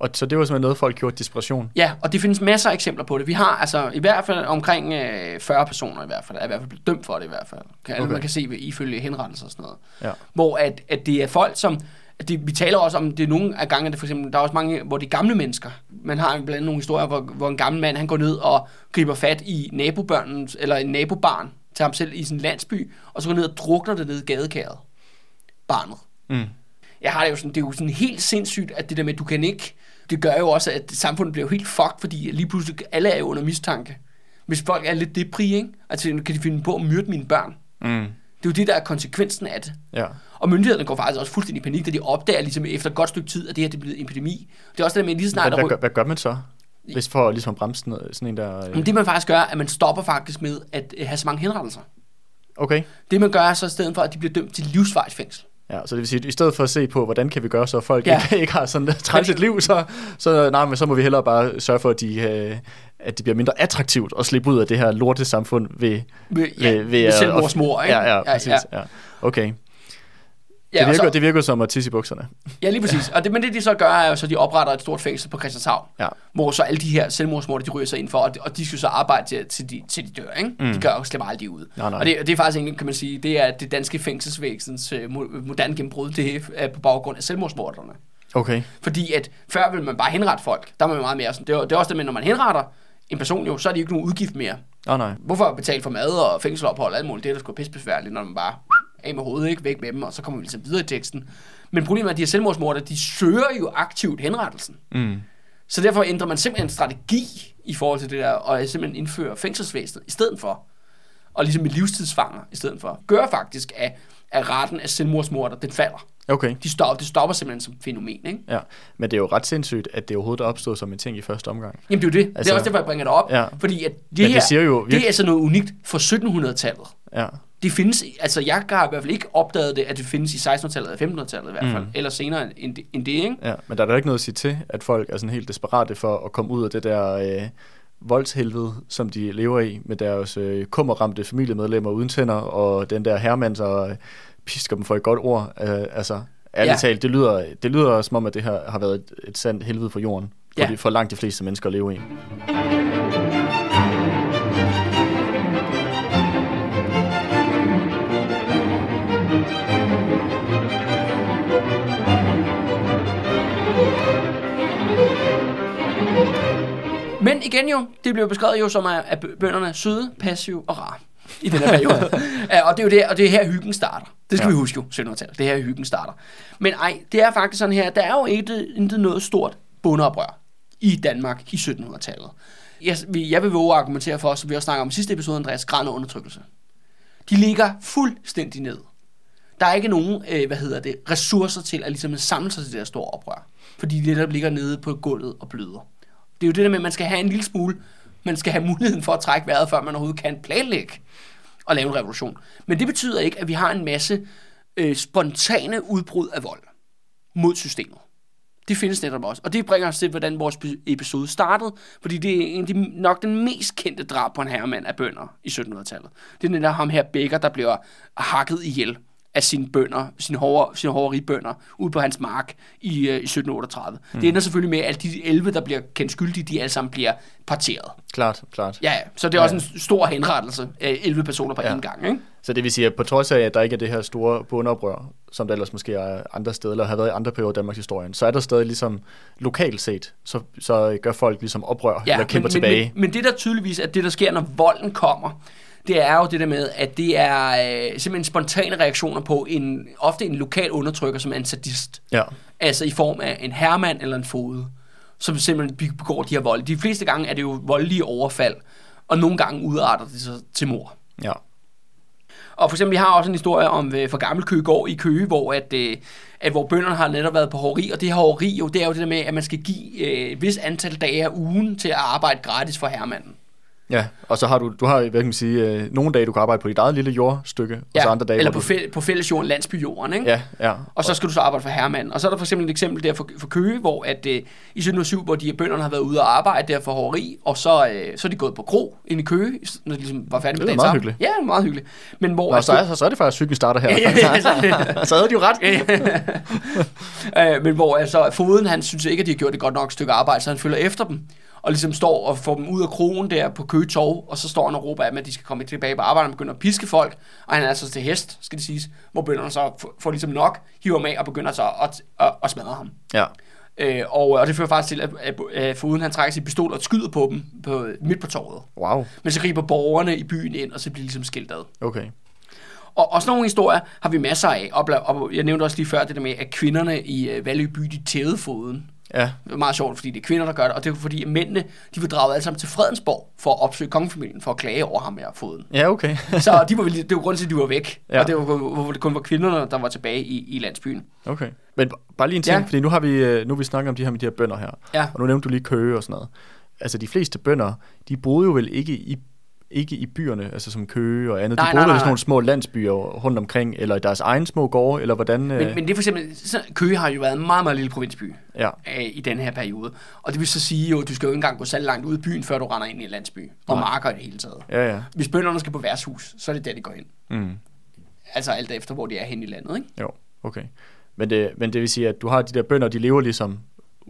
Og så det var simpelthen noget, folk gjorde desperation. Ja, og det findes masser af eksempler på det. Vi har altså i hvert fald omkring øh, 40 personer i hvert fald, er i hvert fald blevet dømt for det i hvert fald. Kan, okay. Man kan se ifølge henrettelser og sådan noget. Ja. Hvor at, at det er folk, som... At det, vi taler også om, det er nogle af gange, det for eksempel, der er også mange, hvor det er gamle mennesker. Man har blandt andet nogle historier, hvor, hvor en gammel mand, han går ned og griber fat i nabobørnen, eller en nabobarn til ham selv i sin landsby, og så går ned og drukner det ned i gadekæret. Barnet. Mm. Jeg har det jo sådan, det er jo sådan helt sindssygt, at det der med, at du kan ikke, det gør jo også, at samfundet bliver jo helt fucked, fordi lige pludselig alle er jo under mistanke. Hvis folk er lidt depri, ikke? Altså, kan de finde på at myrde mine børn? Mm. Det er jo det, der er konsekvensen af det. Ja. Og myndighederne går faktisk også fuldstændig i panik, da de opdager ligesom efter et godt stykke tid, at det her det er blevet en epidemi. Det er også det der med, lige snart Hvad, hvad, gør, hvad gør man så? Hvis for at ligesom at bremse sådan, en der... Øh... Men det man faktisk gør, er, at man stopper faktisk med at øh, have så mange henrettelser. Okay. Det man gør er så i stedet for, at de bliver dømt til livsvarigt fængsel. Ja, så det vil sige, at i stedet for at se på, hvordan kan vi gøre, så folk Ja. ikke, ikke har sådan et træls et liv, så, så, nej, men så må vi hellere bare sørge for, at de, øh, at det bliver mindre attraktivt at slippe ud af det her lorte samfund ved, Ved, ja, ved, ved at- selvmordsmor, ikke? Ja, ja, præcis. Ja, ja. Okay. Ja, Det virker, så- det virker som at tisse i bukserne. Ja, lige præcis. Og det, men det de så gør, er jo så, at de opretter et stort fængsel på Christianshavn, Ja. hvor så alle de her selvmordsmorder, de ryger sig ind for, og de, og de skal så arbejde til, til, de, til de dør, ikke? Mm. De gør jo slipper aldrig ud. Nej, nej. Og det, det er faktisk egentlig, kan man sige, det er det danske fængselsvæsens mo- moderne gennembrud, det er på baggrund af selvmordsmorderne. Okay. Fordi at før ville man bare henrette folk, der var man meget mere sådan, det er, det er også det med, når man henretter en person jo, så er det ikke nogen udgift mere. Oh, nej. Hvorfor betale for mad og fængselophold og alt muligt? Det er da sgu pissebesværligt, når man bare af med hovedet, ikke? Væk med dem, og så kommer vi ligesom videre i teksten. Men problemet er, at de her selvmordsmorder, de søger jo aktivt henrettelsen. Mm. Så derfor ændrer man simpelthen en strategi i forhold til det der, og simpelthen indfører fængselsvæsenet i stedet for. Og ligesom med livstidsfanger i stedet for. Gør faktisk, at, at retten af selvmordsmorder, den falder. Okay. De stopper, det stopper simpelthen som fænomen, ikke? Ja. Men det er jo ret sindssygt, at det overhovedet er opstået som en ting i første omgang. Jamen det er jo det. Altså, det Altså- er også derfor, jeg bringer det op. Ja. Fordi at det Men det her, siger jo det er virke- altså noget unikt for 1700-tallet. Ja. Det findes, altså jeg har i hvert fald ikke opdaget det, at det findes i 1600-tallet eller 1500-tallet i hvert fald, Mm. eller senere end det, end det ikke? Ja, men der er da ikke noget at sige til, at folk er sådan helt desperate for at komme ud af det der øh, voldshelvede, som de lever i, med deres øh, kummerramte familiemedlemmer uden tænder, og den der hermand, så øh, pisker dem for et godt ord. Øh, altså, ærligt Ja. ja. talt, det lyder, det lyder som om, at det her har været et, et sandt helvede for jorden, for, Ja. de, for langt de fleste mennesker at leve i. Men igen jo, det bliver beskrevet jo som, at bønderne er søde, passive og rare i den her periode. Ja, og det er jo det, og det er her hyggen starter. Det skal ja. Vi huske jo, 1700-tallet. Det er her hyggen starter. Men ej, det er faktisk sådan her, der er jo ikke intet noget stort bondeoprør i Danmark i 1700-tallet. Jeg, jeg vil våge at argumentere for, som vi også snakker om i sidste episode, Andreas, græn og undertrykkelse. De ligger fuldstændig ned. Der er ikke nogen, øh, hvad hedder det, ressourcer til at ligesom samle sig til det her store oprør. Fordi de netop ligger nede på gulvet og bløder. Det er jo det der med, at man skal have en lille smule, man skal have muligheden for at trække vejret, før man overhovedet kan planlægge og lave en revolution. Men det betyder ikke, at vi har en masse øh, spontane udbrud af vold mod systemet. Det findes netop også. Og det bringer os til, hvordan vores episode startede, fordi det er en af de, nok den mest kendte drab på en herremand af bønder i 1700-tallet. Det er den der ham her Bækker, der bliver hakket ihjel af sine bønder, sine, hårde, sine hårderi-bønder, ude på hans mark i, øh, i 1738. Mm. Det ender selvfølgelig med, at de 11, der bliver kendt skyldige, de alle sammen bliver parteret. Klart, klart. Ja, ja. Så det er Ja. også en stor henrettelse af 11 personer på Ja. én gang, ikke? Så det vil sige, at på trods af, at der ikke er det her store bundoprør, som der ellers måske er andre steder, eller har været i andre perioder af Danmarks historie, så er der stadig ligesom lokalt set, så, så gør folk ligesom oprør, ja, eller kæmper men, tilbage. Men, men, men det der tydeligvis er det, der sker, når volden kommer, det er jo det der med, at det er øh, simpelthen spontane reaktioner på en, ofte en lokal undertrykker, som er en sadist. ja, Altså i form af en hermand eller en fode, som simpelthen be- begår de her vold. De fleste gange er det jo voldelige overfald, og nogle gange udarter det sig til mor. Ja. Og for eksempel, vi har også en historie om øh, for gammel Køgegård i Køge, hvor, at, øh, at, hvor bønderne har netop været på hoveri, og det her hoveri jo, det er jo det der med, at man skal give øh, et vis antal dage af ugen til at arbejde gratis for hermanden. Ja, og så har du, du har, hvad kan man sige, øh, nogle dage, du kan arbejde på dit eget lille jordstykke, og så andre dage, eller på, du... fæ- på fællesjorden, landsbyjorden, ikke? Ja, ja. Og så skal du så arbejde for herremanden. Og så er der for eksempel et eksempel der for, for Køge, hvor at, øh, i 1707, hvor de her bønderne har været ude og arbejde der for hoveri, og så, øh, så er de gået på kro ind i Køge, når de ligesom var færdige med Det er dagens meget hyggeligt. Ja, det er meget hyggeligt. Men hvor... Nå, at- så, er, så er det faktisk, cyklen starter her. Ja, ja, ja, så- så havde de jo ret. øh, men hvor altså, foden, han synes ikke, at de har gjort et godt nok stykke arbejde, så han følger efter dem, og ligesom står og får dem ud af krogen der på Køge Torv, og så står han og råber af dem, at de skal komme tilbage på arbejde, og begynder at piske folk, og han er altså til hest, skal det siges, hvor bønderne så får, får ligesom nok, hiver ham af og begynder så at, at, at smadre ham. Ja. Øh, og, og det fører faktisk til, at, at, at foden han trækker sin pistol og skyder på dem på, midt på torvet. Wow. Men så griber borgerne i byen ind, og så bliver ligesom skilt ad. Okay. Og, og sådan nogle historier har vi masser af. Og, og jeg nævnte også lige før det der med, at kvinderne i uh, Valø by, de tævede foden. Ja. Det er meget sjovt, fordi det er kvinder, der gør det, og det er fordi, mændene, de var draget alle sammen til Fredensborg for at opsøge kongefamilien, for at klage over ham her foden. Ja, okay. Så de var, vel- det var grunden til, at de var væk, Ja. og det var, hvor det kun var kvinderne, der var tilbage i, i landsbyen. okay. Men bare lige en ting, Ja. ja. fordi nu har vi øh, nu har vi snakket om de her med de her bønder her. Ja. Og nu nævnte du lige Køge og sådan noget. Altså de fleste bønder, de boede jo vel ikke i ikke i byerne, altså som Køge og andet. Nej, de boede i sådan nogle små landsbyer rundt omkring, eller i deres egen små gårde, eller hvordan... Men, øh, men det er for eksempel, så Køge har jo været en meget, meget lille provinsby Ja, øh, i den her periode. Og det vil så sige jo, at du skal jo ikke engang gå særlig langt ud af byen, før du render ind i en landsby. Og Nej. marker i det hele taget. ja, ja. Hvis bønderne skal på værtshus, så er det der, de går ind. Mm. Altså alt efter, hvor de er hen i landet, ikke? Jo, okay. Men det, men det vil sige, at du har de der bønder, de lever ligesom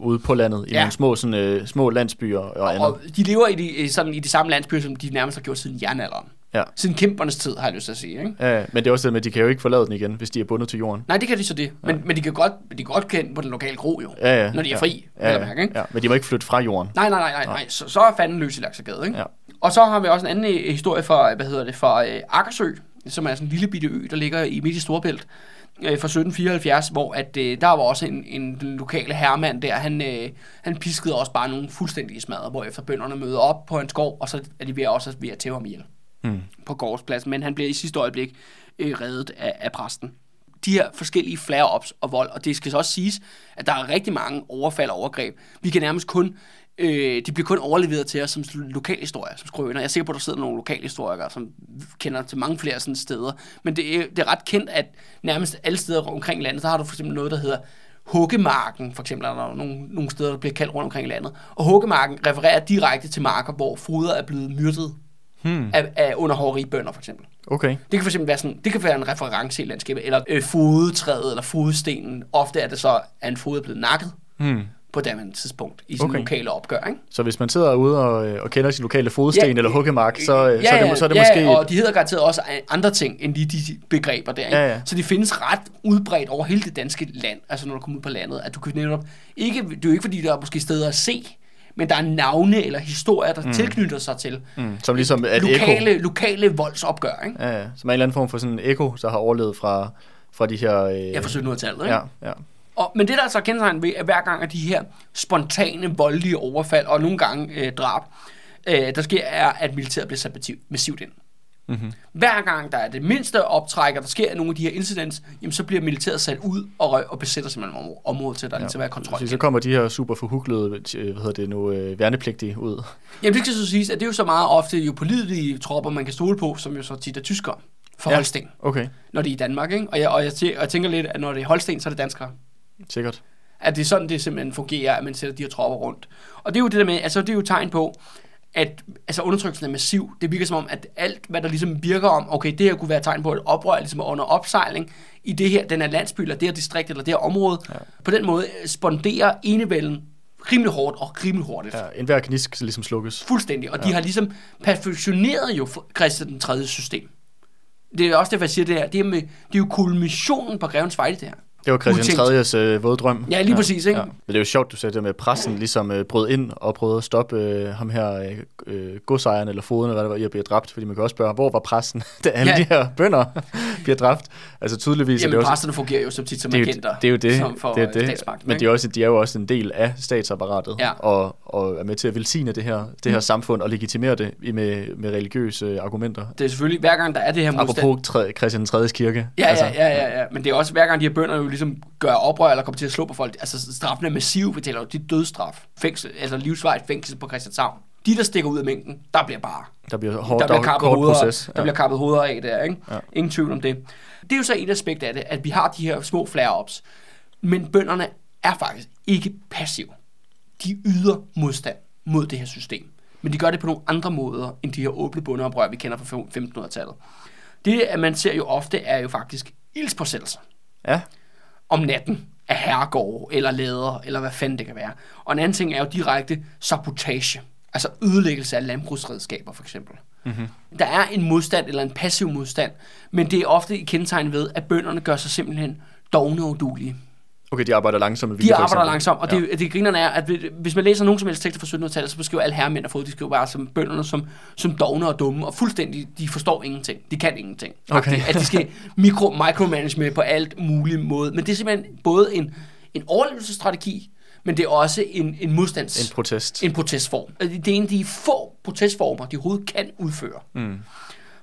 ude på landet, i Ja. nogle små, sådan, øh, små landsbyer og andet. Og de lever i de, i sådan, i de samme landsbyer, som de nærmest har gjort siden jernalderen. Ja. Siden kæmpernes tid, har jeg lyst til at sige, ikke? Ja, men det er også det med, at de kan jo ikke forlade den igen, hvis de er bundet til jorden. Nej, det kan de så det. Men, men de kan godt, de kan godt kende på den lokale kro, jo. Ja, ja. Når de er ja. fri, ja, ja, mærke, ikke? ja, men de må ikke flytte fra jorden. Nej, nej, nej, nej, nej. Så, så er fanden løs i Laksegade, ikke? Ja. Og så har vi også en anden øh, historie fra, hvad hedder det, fra øh, Akkersø, som er sådan en lille bitte ø, der ligger i midt i Storbælt, øh, fra 1774, hvor at, øh, der var også en, en lokale herremand der, han, øh, han piskede også bare nogle fuldstændige smadre, hvor efter bønderne møder op på en skov, og så er de ved også ved at tæve ham ihjel Mm. på gårdspladsen, men han bliver i sidste øjeblik øh, reddet af, af præsten. De her forskellige flare-ups og vold, og det skal så også siges, at der er rigtig mange overfald og overgreb. Vi kan nærmest kun, øh, de bliver kun overleveret til os som lokalhistorier, som skrøner. Jeg er sikker på, at der sidder nogle lokalhistorikere, som kender til mange flere sådan steder. Men det er, det er ret kendt, at nærmest alle steder omkring landet, så har du for eksempel noget, der hedder Huggemarken, for eksempel, er der nogle, nogle steder, der bliver kaldt rundt omkring i landet. Og Huggemarken refererer direkte til marker, hvor foder er blevet myrdet Hmm. af, af under hoveri-bønder, for eksempel. Okay. Det kan for eksempel være sådan, det kan være en reference i landskabet, eller øh, fodetræet, eller fodstenen. Ofte er det så, at en fod er blevet nakket Hmm. På det tidspunkt i sådan Okay. lokale opgør, ikke? Så hvis man sidder ude og, øh, og kender sin lokale fodsten Ja, eller huggemark, så, ja, øh, så, er det, så er det ja, måske... og de hedder garanteret også andre ting, end lige de begreber der, ikke? Ja, ja. Så de findes ret udbredt over hele det danske land, altså når du kommer ud på landet, at du kan netop, ikke, det er jo ikke fordi, der er måske steder at se, men der er navne eller historier, der mm. tilknytter sig til Mm, som ligesom et lokale, lokale voldsopgør, ikke? Ja, ja. Som er en eller anden form for sådan en ekko, der har overlevet fra, fra de her... Øh, Ja, fra 1700-tallet, ikke? ja, ja. Og, men det der er så kendetegn ved, at hver gang af de her spontane, voldelige overfald, og nogle gange øh, drab, øh, der sker, er, at militæret bliver sat massiv- massivt ind. Mm-hmm. Hver gang der er det mindste optræk, og der sker nogle af de her incidents, jamen, så bliver militæret sat ud og, røg, og besætter simpelthen området, til, at der ja. ligesom er kontrol. Så, så kommer de her super forhuglede, øh, hvad hedder det nu, øh, værnepligtige ud. Jamen det skal så siges, at det er jo så meget ofte jo pålidelige tropper, man kan stole på, som jo så tit er tyskere for Ja. Holsten, Okay, når de er i Danmark. Ikke? Og, jeg, og, jeg, og jeg tænker lidt, at når det er Holsten, så er det danskere. Sikkert. At det er sådan, det simpelthen fungerer, at man sætter de her tropper rundt. Og det er jo det der med, altså det er jo tegn på, at altså undertrykkelsen er massiv. Det virker som om, at alt, hvad der ligesom virker om, okay, det her kunne være tegn på, at et oprør er ligesom under opsejling i det her, den her landsby, eller det her distrikt, eller det her område. Ja. På den måde sponderer enevælden rimelig hårdt og rimelig hurtigt. Ja. En hver knisk skal ligesom slukkes. Fuldstændig. Og ja. de har ligesom perfektioneret jo Christian den 3. system. Det er også derfor, jeg siger det her. Det er, med, det er jo kulminationen på Grevens Fejde, det her. Det var Christian Udtænkt. 3.'s øh, våde drøm. Ja, lige præcis, ikke? Men det er jo sjovt, du sagde det med, at pressen ligesom øh, brød ind og prøvede at stoppe øh, ham her, øh, øh, godsejeren eller foden, eller hvad det var, i at blive dræbt. Fordi man kan også spørge, hvor var pressen, da alle Ja. ja. de her bønder bliver dræbt? Altså tydeligvis er Jamen, det også... præsterne fungerer jo som tit som Det er, jo, agenter. det er jo det, som for det, er det. statsmagten, men de er, også, de er jo også en del af statsapparatet, Ja. og, og er med til at velsigne det her, det her Mm. samfund og legitimere det med, med religiøse øh, argumenter. Det er selvfølgelig, hver gang der er det her modstand, Apropos tre, Christian 3. kirke. Ja, altså. ja, ja, ja, ja, men det er også hver gang de her bønder ligesom gør oprør eller kommer til at slå på folk. Altså straffen er massiv, vi taler jo, det er dødsstraf. Fængsel, altså livsvarigt fængsel på Christianshavn. De, der stikker ud af mængden, der bliver bare, Der bliver hårdt, der bliver kappet kort hoveder, proces. der bliver kappet hoveder af der, ikke? Ja. Ingen tvivl om det. Det er jo så et aspekt af det, at vi har de her små flare-ups. Men bønderne er faktisk ikke passive. De yder modstand mod det her system. Men de gør det på nogle andre måder, end de her åbne bundeoprør, vi kender fra 1500-tallet. Det, at man ser jo ofte, er jo faktisk ildspåsættelser Ja, om natten af herregårde eller lader, eller hvad fanden det kan være. Og en anden ting er jo direkte sabotage. Altså ødelæggelse af landbrugsredskaber, for eksempel. Mm-hmm. Der er en modstand, eller en passiv modstand, men det er ofte i kendetegn ved, at bønderne gør sig simpelthen dogne og udulige. Okay, de arbejder langsomt De arbejder langsomt, og det, det grinerne er, at hvis man læser nogen som helst tekster fra 1700-tallet, så beskriver alle herremænd og fod, de skriver bare som bønderne som, som dogne og dumme, og fuldstændig, de forstår ingenting. De kan ingenting. Okay. At de skal mikro, micromanage på alt muligt måde. Men det er simpelthen både en, en overlevelsesstrategi, men det er også en, en modstands... En protest. en protestform. Altså, Det er en af de få protestformer, de overhovedet kan udføre. Mm.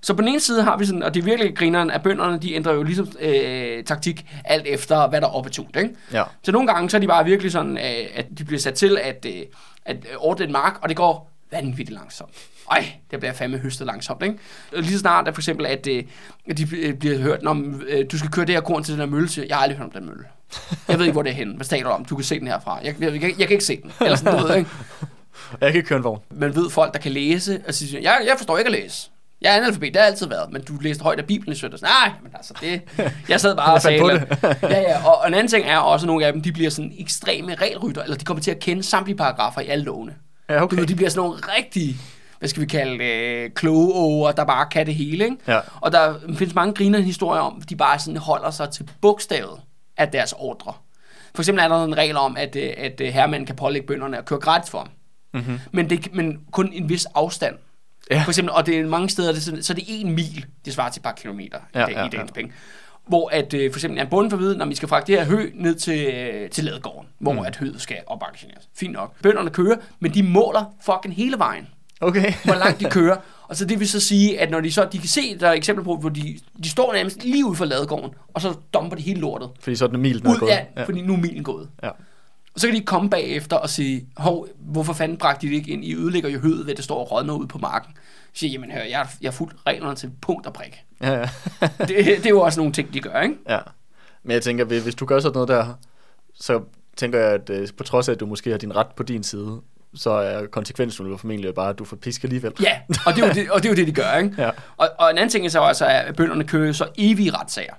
Så på den ene side har vi sådan, og det er virkelig grineren, at bønderne, de ændrer jo ligesom øh, taktik alt efter, hvad der er opportunt, ikke? Ja. Så nogle gange, så er de bare virkelig sådan, øh, at de bliver sat til at, øh, at øh, ordne en mark, og det går vanvittigt langsomt. Ej, det bliver fandme høstet langsomt, ikke? Og Lige så snart er for eksempel, at, øh, at de øh, bliver hørt, øh, du skal køre det her korn til den her mølle, siger, jeg har aldrig hørt om den mølle. Jeg ved ikke, hvor det er henne. Hvad taler du om? Du kan se den herfra. Jeg, jeg, jeg, jeg kan ikke se den. Eller sådan noget, ikke? Jeg kan ikke køre en vogn. Man ved folk, der kan læse, og siger, jeg, jeg forstår ikke at læse. Jeg er analfabet, det har altid været, men du læste højt af Bibelen i søndags. Nej, men altså det... Jeg sad bare og sagde... på ja, ja, og, en anden ting er også, at nogle af dem, de bliver sådan ekstreme regelrytter, eller de kommer til at kende samtlige paragrafer i alle lovene. Ja, Du okay. ved, de bliver sådan nogle rigtige, hvad skal vi kalde øh, kloge over, der bare kan det hele, ikke? Ja. Og der findes mange griner historier om, at de bare sådan holder sig til bogstavet af deres ordre. For eksempel er der en regel om, at, øh, at øh, herremanden kan pålægge bønderne at køre gratis for ham. Mm-hmm. Men, det, men kun en vis afstand. Ja. For eksempel, og det er mange steder, det er sådan, så er det en mil, det svarer til et par kilometer i, Ja, dag, ja, i dagens ja. penge. Hvor at, øh, for eksempel, en bonde får at vide, når vi skal fragte det her hø ned til, øh, til ladegården, hvor mm. at høet skal opaktioneres. Fint nok. Bønderne kører, men de måler fucking hele vejen, Okay. hvor langt de kører. Og så det vil så sige, at når de så, de kan se, der er eksempler på, hvor de, de står nærmest lige ude for ladegården, og så dumper de hele lortet. Fordi så er den mil, den er gået. ja, ja, fordi nu er milen gået. ja. Og så kan de komme bagefter og sige, hov, hvorfor fanden bragte de det ikke ind? I ødelægger jo høet ved, at det står og rådner ud på marken. Så siger, jamen hør, jeg, har- jeg har fulgt reglerne til punkt og prik. Ja, ja. Det, det er jo også nogle ting, de gør, ikke? ja. Men jeg tænker, hvis hvis du gør sådan noget der, så tænker jeg, at øh, på trods af, at du måske har din ret på din side, så er konsekvensen jo formentlig bare, at du får pisk alligevel. Ja, og det er jo det, og det, er jo det de gør, ikke? Ja. Og, og en anden ting er så også, at bønderne kører så evige retssager.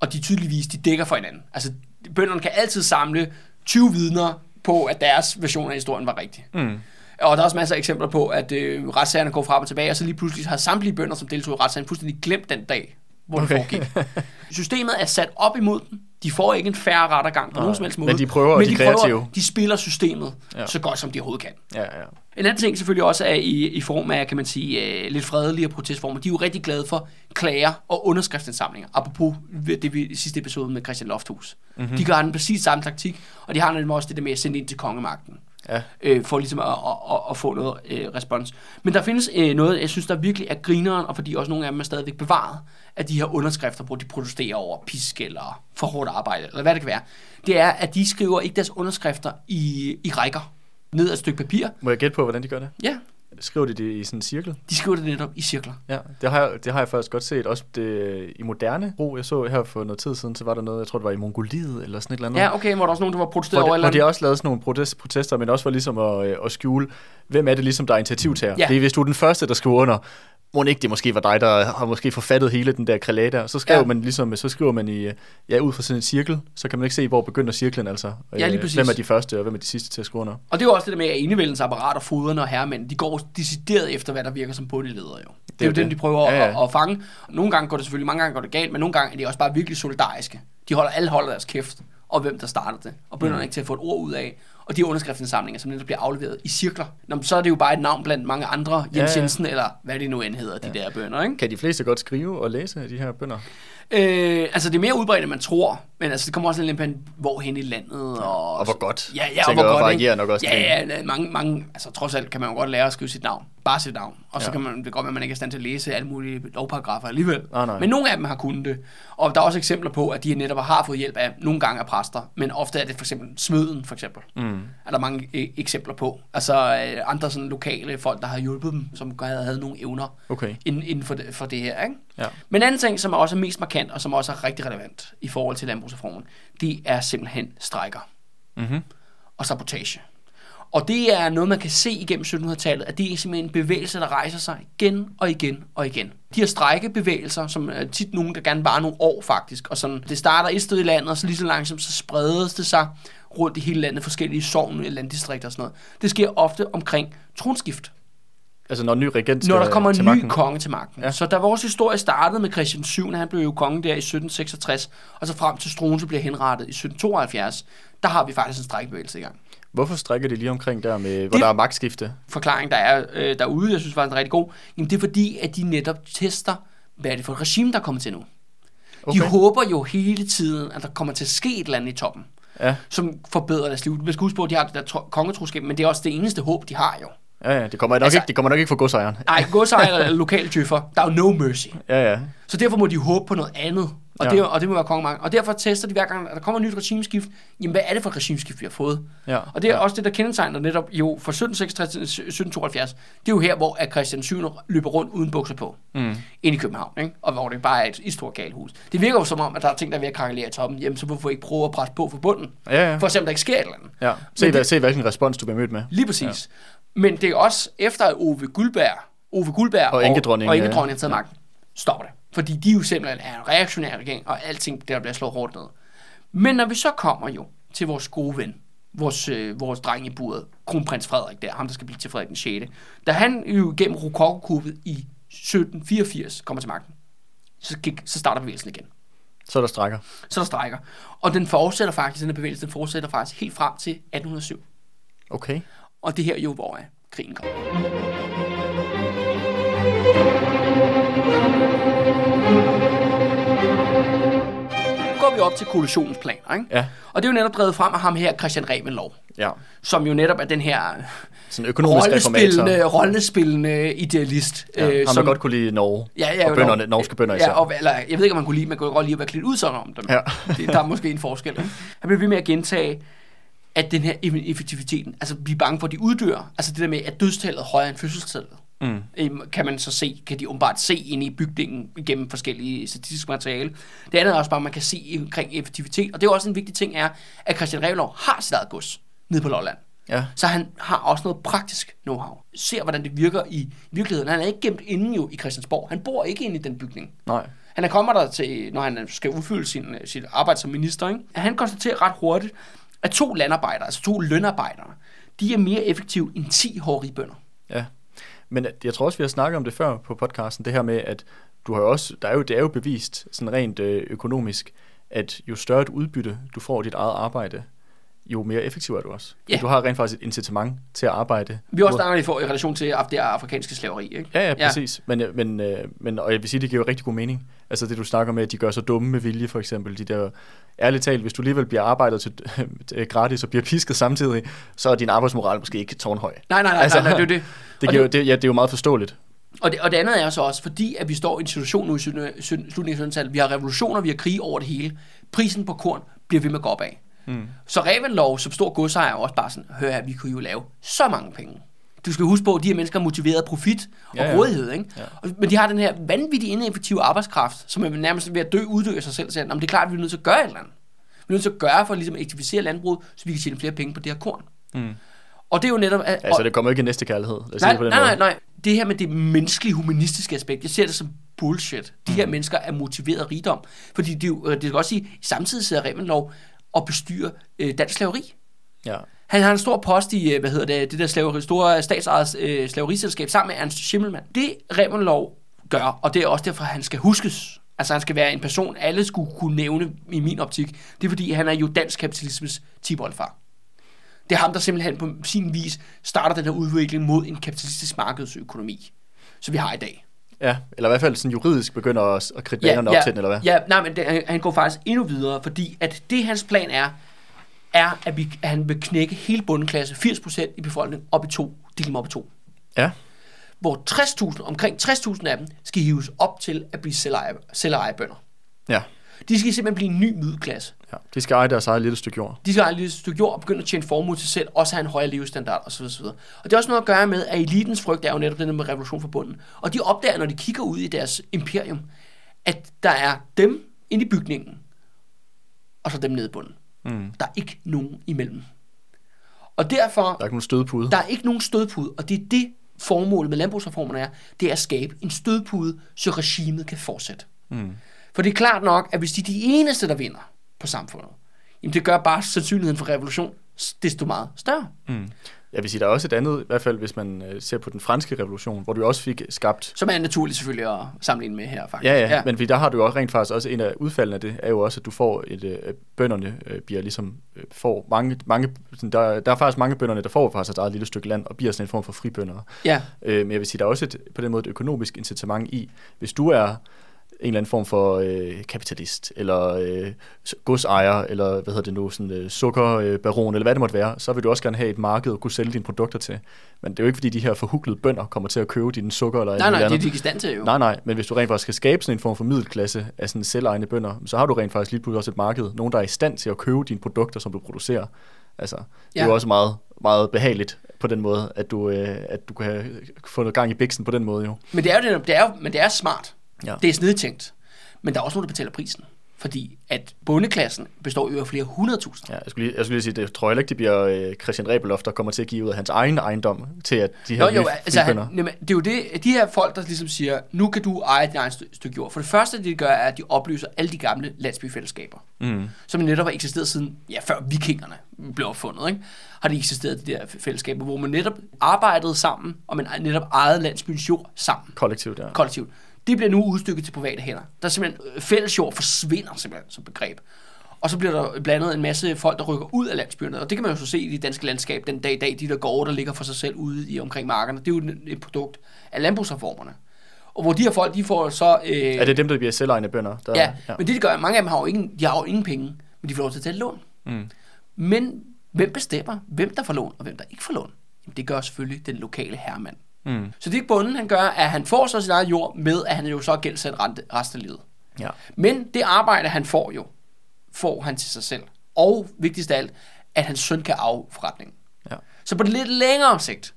Og de tydeligvis, de dækker for hinanden. Altså, bønderne kan altid samle 20 vidner på, at deres version af historien var rigtig. Mm. Og der er også masser af eksempler på, at øh, retssagerne går frem og tilbage, og så lige pludselig har samtlige bønder, som deltog i retssagen, fuldstændig glemt den dag, hvor okay. det foregik. Systemet er sat op imod dem. De får ikke en færre rettergang på nogen som helst men måde. de prøver, men de er prøver, kreative. de spiller systemet Ja. så godt, som de overhovedet kan. Ja, ja. En anden ting selvfølgelig også er i, i form af, kan man sige, øh, lidt fredelige protestformer. De er jo rigtig glade for klager og underskriftsindsamlinger. Apropos det vi sidste episode med Christian Lofthus. Mhm. Mm-hmm. De gør den præcis samme taktik, og de har nemlig også det der med at sende ind til kongemagten Ja. øh, for ligesom at, at, at, at få noget øh, respons. Men der findes øh, noget, jeg synes, der virkelig er grineren, og fordi også nogle af dem er stadigvæk bevaret, af de her underskrifter, hvor de protesterer over pisk eller for hårdt arbejde, eller hvad det kan være. Det er, at de skriver ikke deres underskrifter i, i rækker ned ad et stykke papir. Må jeg gætte på, hvordan de gør det? Ja, Skriver de det i sådan en cirkel? de skriver det netop i cirkler. Ja, det har, jeg, det har jeg faktisk godt set. Også det, i moderne brug, jeg så her for noget tid siden, så var der noget, jeg tror det var i Mongoliet eller sådan et eller andet. Ja, okay, hvor der også nogen, der var protesteret over hvor de også lavede sådan nogle protest, protester, men også for ligesom at, øh, at skjule, hvem er det ligesom, der er initiativtager. Ja. Det er, hvis du er den første, der skriver under, må ikke det måske var dig, der har måske forfattet hele den der krelé der. Så skriver Ja. man ligesom, så skriver man i, ja, ud fra sådan en cirkel, så kan man ikke se, hvor begynder cirklen altså. Ja, lige Øh, præcis. Hvem er de første, og hvem er de sidste til at skrive under. Og det er jo også det der med, at enevældens apparat og foderne og herremænd, de går decideret efter, hvad der virker som bundeledere jo. Det er, er jo det. de prøver Ja, ja, ja. ja. At, at, fange. Nogle gange går det selvfølgelig, mange gange går det galt, men nogle gange er de også bare virkelig solidariske. De holder, alle holder deres kæft, og hvem der starter det. Og bønderne Mm. ikke til at få et ord ud af. Og de underskriftsindsamlinger, som netop bliver afleveret i cirkler. Nå, så er det jo bare et navn blandt mange andre, Jens Ja, ja, ja. Jensen, eller hvad det nu end hedder, de der bønder, ikke? Kan de fleste godt skrive og læse de her bønder? Øh, altså det er mere udbredt, end man tror, men altså det kommer også lidt på, hvor hen i landet. Og, Og hvor godt. Ja, ja, og hvor godt, ikke? nok også Ja, ja, ja, mange, mange, altså trods alt kan man jo godt lære at skrive sit navn. Bare sit navn. Og så Ja. kan man, det kan godt være, at man ikke er i stand til at læse alle mulige lovparagrafer alligevel. Nej, nej. Men nogle af dem har kunnet det. Og der er også eksempler på, at de netop har fået hjælp af nogle gange af præster, men ofte er det for eksempel smøden, for eksempel. Mm. Er der mange e- eksempler på. Altså øh, andre sådan lokale folk, der har hjulpet dem, som havde, havde nogle evner Okay. inden, inden for, det, for det her, ikke? Ja. Men en anden ting, som er også mest markant, og som også er rigtig relevant i forhold til landbrugsreformen, det er simpelthen strækker Mm-hmm. og sabotage. Og det er noget, man kan se igennem 1700-tallet, at det er simpelthen en bevægelse, der rejser sig igen og igen og igen. De her strækkebevægelser, som er tit nogen, der gerne varer nogle år faktisk, og sådan, det starter et sted i landet, og så lige så langsomt, så spredes det sig rundt i hele landet, forskellige sogne, landdistrikter og sådan noget. Det sker ofte omkring tronskift. Altså når en ny regent Når der kommer en ny magten. konge til magten. Ja. Så da vores historie startede med Christian 7, han blev jo konge der i 1766, og så frem til Struensee bliver henrettet i 1772, der har vi faktisk en strækbevægelse i gang. Hvorfor strikker de lige omkring der, med, hvor Det- der er magtskifte? Forklaring, der er øh, derude, jeg synes faktisk er rigtig god, jamen det er fordi, at de netop tester, hvad er det for et regime, der er kommet til nu. Okay. De håber jo hele tiden, at der kommer til at ske et eller andet i toppen, Ja, som forbedrer deres liv. Man skal huske på, at de har det der tro- kongetroskab, men det er også det eneste håb, de har jo. Ja, ja. Det kommer nok, Altså- ikke, det kommer nok ikke fra godsejeren. Nej, godsejer eller lokale tøffer, der er jo no mercy. Ja, ja. Så derfor må de håbe på noget andet. Og, Ja. det, og det må være kongemagt. Og derfor tester de hver gang, at der kommer et nyt regimeskift. Jamen, hvad er det for et regimeskift, vi har fået? ja. Og det er ja. også det, der kendetegner netop jo fra 1766 til 1772. Det er jo her, hvor at Christian 7. løber rundt uden bukser på. Mm. Ind i København, ikke? Og hvor det bare er et, et stort galehus. Det virker jo som om, at der er ting, der er ved at krakkelere i toppen. Jamen, så hvorfor ikke prøve at presse på for bunden? Ja, ja. For at se, om der ikke sker et eller andet. ja. Se, Men det- se, hvilken respons du bliver mødt med. Lige præcis. Ja. Men det er også efter, at Ove Guldberg, Ove Guldberg Og og, og enkedronningen har taget magten, stopper det. Fordi de jo simpelthen er en reaktionær regering, og alting der bliver slået hårdt ned. Men når vi så kommer jo til vores gode ven, vores, øh, vores dreng i buret, kronprins Frederik der, ham der skal blive til Frederik den 6. Da han jo gennem rokokokuppet i 1784 kommer til magten, så, gik, så starter bevægelsen igen. Så er der strækker. Så der strækker. Og den fortsætter faktisk, den her bevægelse, den fortsætter faktisk helt frem til 1807. Okay. Og det her er jo, hvor øh, krigen kommer. Nu går vi op til koalitionens planer, ikke? Ja. Og det er jo netop drevet frem af ham her, Christian Revenlov, Ja. som jo netop er den her Sådan økonomisk rollespillende, rollespillende idealist. Ja. øh, Ham, der godt kunne lide Norge. Ja, ja, og bønderne, Norge. norske bønder især. Ja, og, eller, jeg ved ikke, om man kunne lide, man kunne godt lide at være klædt ud sådan om dem. Ja. det, der er måske en forskel. Ikke? Han bliver ved med at gentage, at den her effektiviteten, altså vi er bange for, at de uddør. Altså det der med, at dødstallet er højere end fødselstallet. Mm. Øhm, kan man så se, kan de umiddelbart se ind i bygningen gennem forskellige statistiske materiale. Det andet er også bare, at man kan se omkring effektivitet. Og det er også en vigtig ting, er, at Christian Revlov har sit eget gods nede på Lolland. Ja. Så han har også noget praktisk know-how. Ser, hvordan det virker i virkeligheden. Han er ikke gemt inde jo i Christiansborg. Han bor ikke inde i den bygning. Nej. Han er kommer der til, når han skal udfylde sin, sit arbejde som minister. Ikke? Han konstaterer ret hurtigt, at to landarbejdere, altså to lønarbejdere, de er mere effektive end 10 hårde bønder. Ja. Men jeg tror også, vi har snakket om det før på podcasten, det her med, at du har jo også, der er jo, det er jo bevist sådan rent øh, økonomisk, at jo større et udbytte du får af dit eget arbejde, jo mere effektiv er du også. Ja. Du har rent faktisk et incitament til at arbejde. Vi har også snakket i for- i relation til det afrikanske slaveri. Ikke? Ja, ja, præcis. Ja. Men, øh, men, øh, men, og jeg vil sige, det giver jo rigtig god mening. Altså det, du snakker med, at de gør sig dumme med vilje, for eksempel. De der, ærligt talt, hvis du alligevel bliver arbejdet til, øh, gratis og bliver pisket samtidig, så er din arbejdsmoral måske ikke tårnhøj. Nej, nej, nej, Altså, nej, nej, det er det. Det, giver, det, ja, det er jo meget forståeligt. Og det, og det andet er så også, fordi at vi står i en situation nu i slutningen af 1700-tallet, vi har revolutioner, vi har krige over det hele, prisen på korn bliver ved med at gå opad. Mm. Så Revenlov som stor godsejer er også bare sådan, hør her, vi kunne jo lave så mange penge. Du skal huske på, at de her mennesker er motiveret af profit og Ja, ja, rådighed. Ikke? Ja. Men de har den her vanvittige ineffektive arbejdskraft, som er nærmest ved at dø, uddø af sig selv. Så det er klart, at vi er nødt til at gøre et eller andet. Vi er nødt til at gøre for ligesom at ligesom effektivisere landbruget, så vi kan tjene flere penge på det her korn. Mm. Og det er jo netop... At, Altså, det kommer ikke i næste kærlighed. Lad nej, på nej, den nej, måde. nej. det her med det menneskelige, humanistiske aspekt, jeg ser det som bullshit. De her mennesker er motiveret af rigdom. Fordi det, er det kan også sige, samtidig sidder Revendlov og bestyrer øh, dansk slaveri. Ja. Han har en stor post i, øh, hvad hedder det, det der slaveri, store statsejet øh, slaveriselskab sammen med Ernst Schimmelmann. Det Revendlov gør, og det er også derfor, han skal huskes. Altså han skal være en person, alle skulle kunne nævne i min optik. Det er fordi, han er jo dansk kapitalismes tiboldfar. Det er ham, der simpelthen på sin vis starter den her udvikling mod en kapitalistisk markedsøkonomi, som vi har i dag. Ja, eller i hvert fald sådan juridisk begynder at, at kridte banerne op til den, eller hvad? Ja, nej, men det, han, går faktisk endnu videre, fordi at det hans plan er, er, at, vi, at han vil knække hele bundklasse, 80% i befolkningen, op i to, dele dem op i to. Ja, Hvor 60.000, omkring 60.000 af dem, skal hives op til at blive selveje, selveje bønder. ja, De skal simpelthen blive en ny middelklasse. Ja. De skal eje deres eget lille stykke jord. De skal have et lille stykke jord og begynde at tjene formue til sig selv, også have en højere levestandard osv. osv. Og det er også noget at gøre med, at elitens frygt er jo netop den med revolution for bunden. Og de opdager, når de kigger ud i deres imperium, at der er dem inde i bygningen, og så dem nede i bunden. Mm. Der er ikke nogen imellem. Og derfor, Der er ikke nogen stødpude. der er ikke nogen stødpude, og det er det formålet med landbrugsreformerne er, det er at skabe en stødpude, så regimet kan fortsætte. Mm. For det er klart nok, at hvis de er de eneste, der vinder på samfundet, jamen det gør bare sandsynligheden for revolution desto meget større. Mm. Jeg vil sige, der er også et andet, i hvert fald hvis man øh, ser på den franske revolution, hvor du også fik skabt Som er naturligt selvfølgelig at sammenligne med her, faktisk. Ja, ja, ja, men der har du jo også rent faktisk også en af udfaldene af det, er jo også, at du får et, øh, bønderne øh, bliver ligesom, øh, får mange, mange sådan, der, der er faktisk mange bønderne, der får faktisk et eget lille stykke land, og bliver sådan en form for fribønder. ja. Øh, men jeg vil sige, der er også et, på den måde et økonomisk incitament i, hvis du er eller anden form for øh, kapitalist, eller øh, godsejer, eller hvad hedder det nu, sådan øh, sukkerbaron, eller hvad det måtte være, så vil du også gerne have et marked at kunne sælge dine produkter til. Men det er jo ikke, fordi de her forhuglede bønder kommer til at købe dine sukker eller Nej, nej, muligt det er andet. de ikke i stand til jo. Nej, nej, men hvis du rent faktisk skal skabe sådan en form for middelklasse af sådan selvejende bønder, så har du rent faktisk lige pludselig også et marked. Nogen, der er i stand til at købe dine produkter, som du producerer. Altså, det er Ja. jo også meget, meget behageligt på den måde, at du, øh, at du kan have fundet gang i biksen på den måde jo. Men det er jo det, det er, jo- men det er smart. Ja. Det er snedtænkt. Men der er også nogen, der betaler prisen. Fordi at bundeklassen består jo af flere hundredtusind. Ja, jeg skulle lige, jeg skulle lige sige, det tror jeg ikke, det bliver øh, Christian Rebeloff, der kommer til at give ud af hans egen ejendom til at de her Nå, jo, altså, han, jamen, det er jo det, de her folk, der ligesom siger, nu kan du eje dit eget stykke jord. For det første, det de gør, er, at de opløser alle de gamle landsbyfællesskaber. Mm. som netop har eksisteret siden, ja, før vikingerne blev opfundet, ikke? har de eksisteret, de der fællesskaber, hvor man netop arbejdede sammen, og man netop ejede landsbyens jord sammen, Kollektivt, ja. kollektivt. Det bliver nu udstykket til private hænder. Der er simpelthen, øh, fælles jord forsvinder simpelthen som begreb. Og så bliver der blandet en masse folk, der rykker ud af landsbyerne. Og det kan man jo så se i det danske landskab den dag i dag. De der gårde, der ligger for sig selv ude i omkring markerne. Det er jo et- produkt af landbrugsreformerne. Og hvor de her folk, de får så... Øh, Er det dem, der bliver selvejende bønder? Der, Ja, ja, men det de gør, mange af dem har jo ingen, de har jo ingen penge, men de får lov til at tage et lån. Mm. Men hvem bestemmer, hvem der får lån, og hvem der ikke får lån? Jamen, det gør selvfølgelig den lokale herremand. Mm. Så det ikke bunden, han gør, at han får så sin eget jord med, at han jo så er gældsat resten af livet. Ja. Men det arbejde, han får jo, får han til sig selv. Og vigtigst af alt, at hans søn kan arve forretningen. Ja. Så på det lidt længere sigt,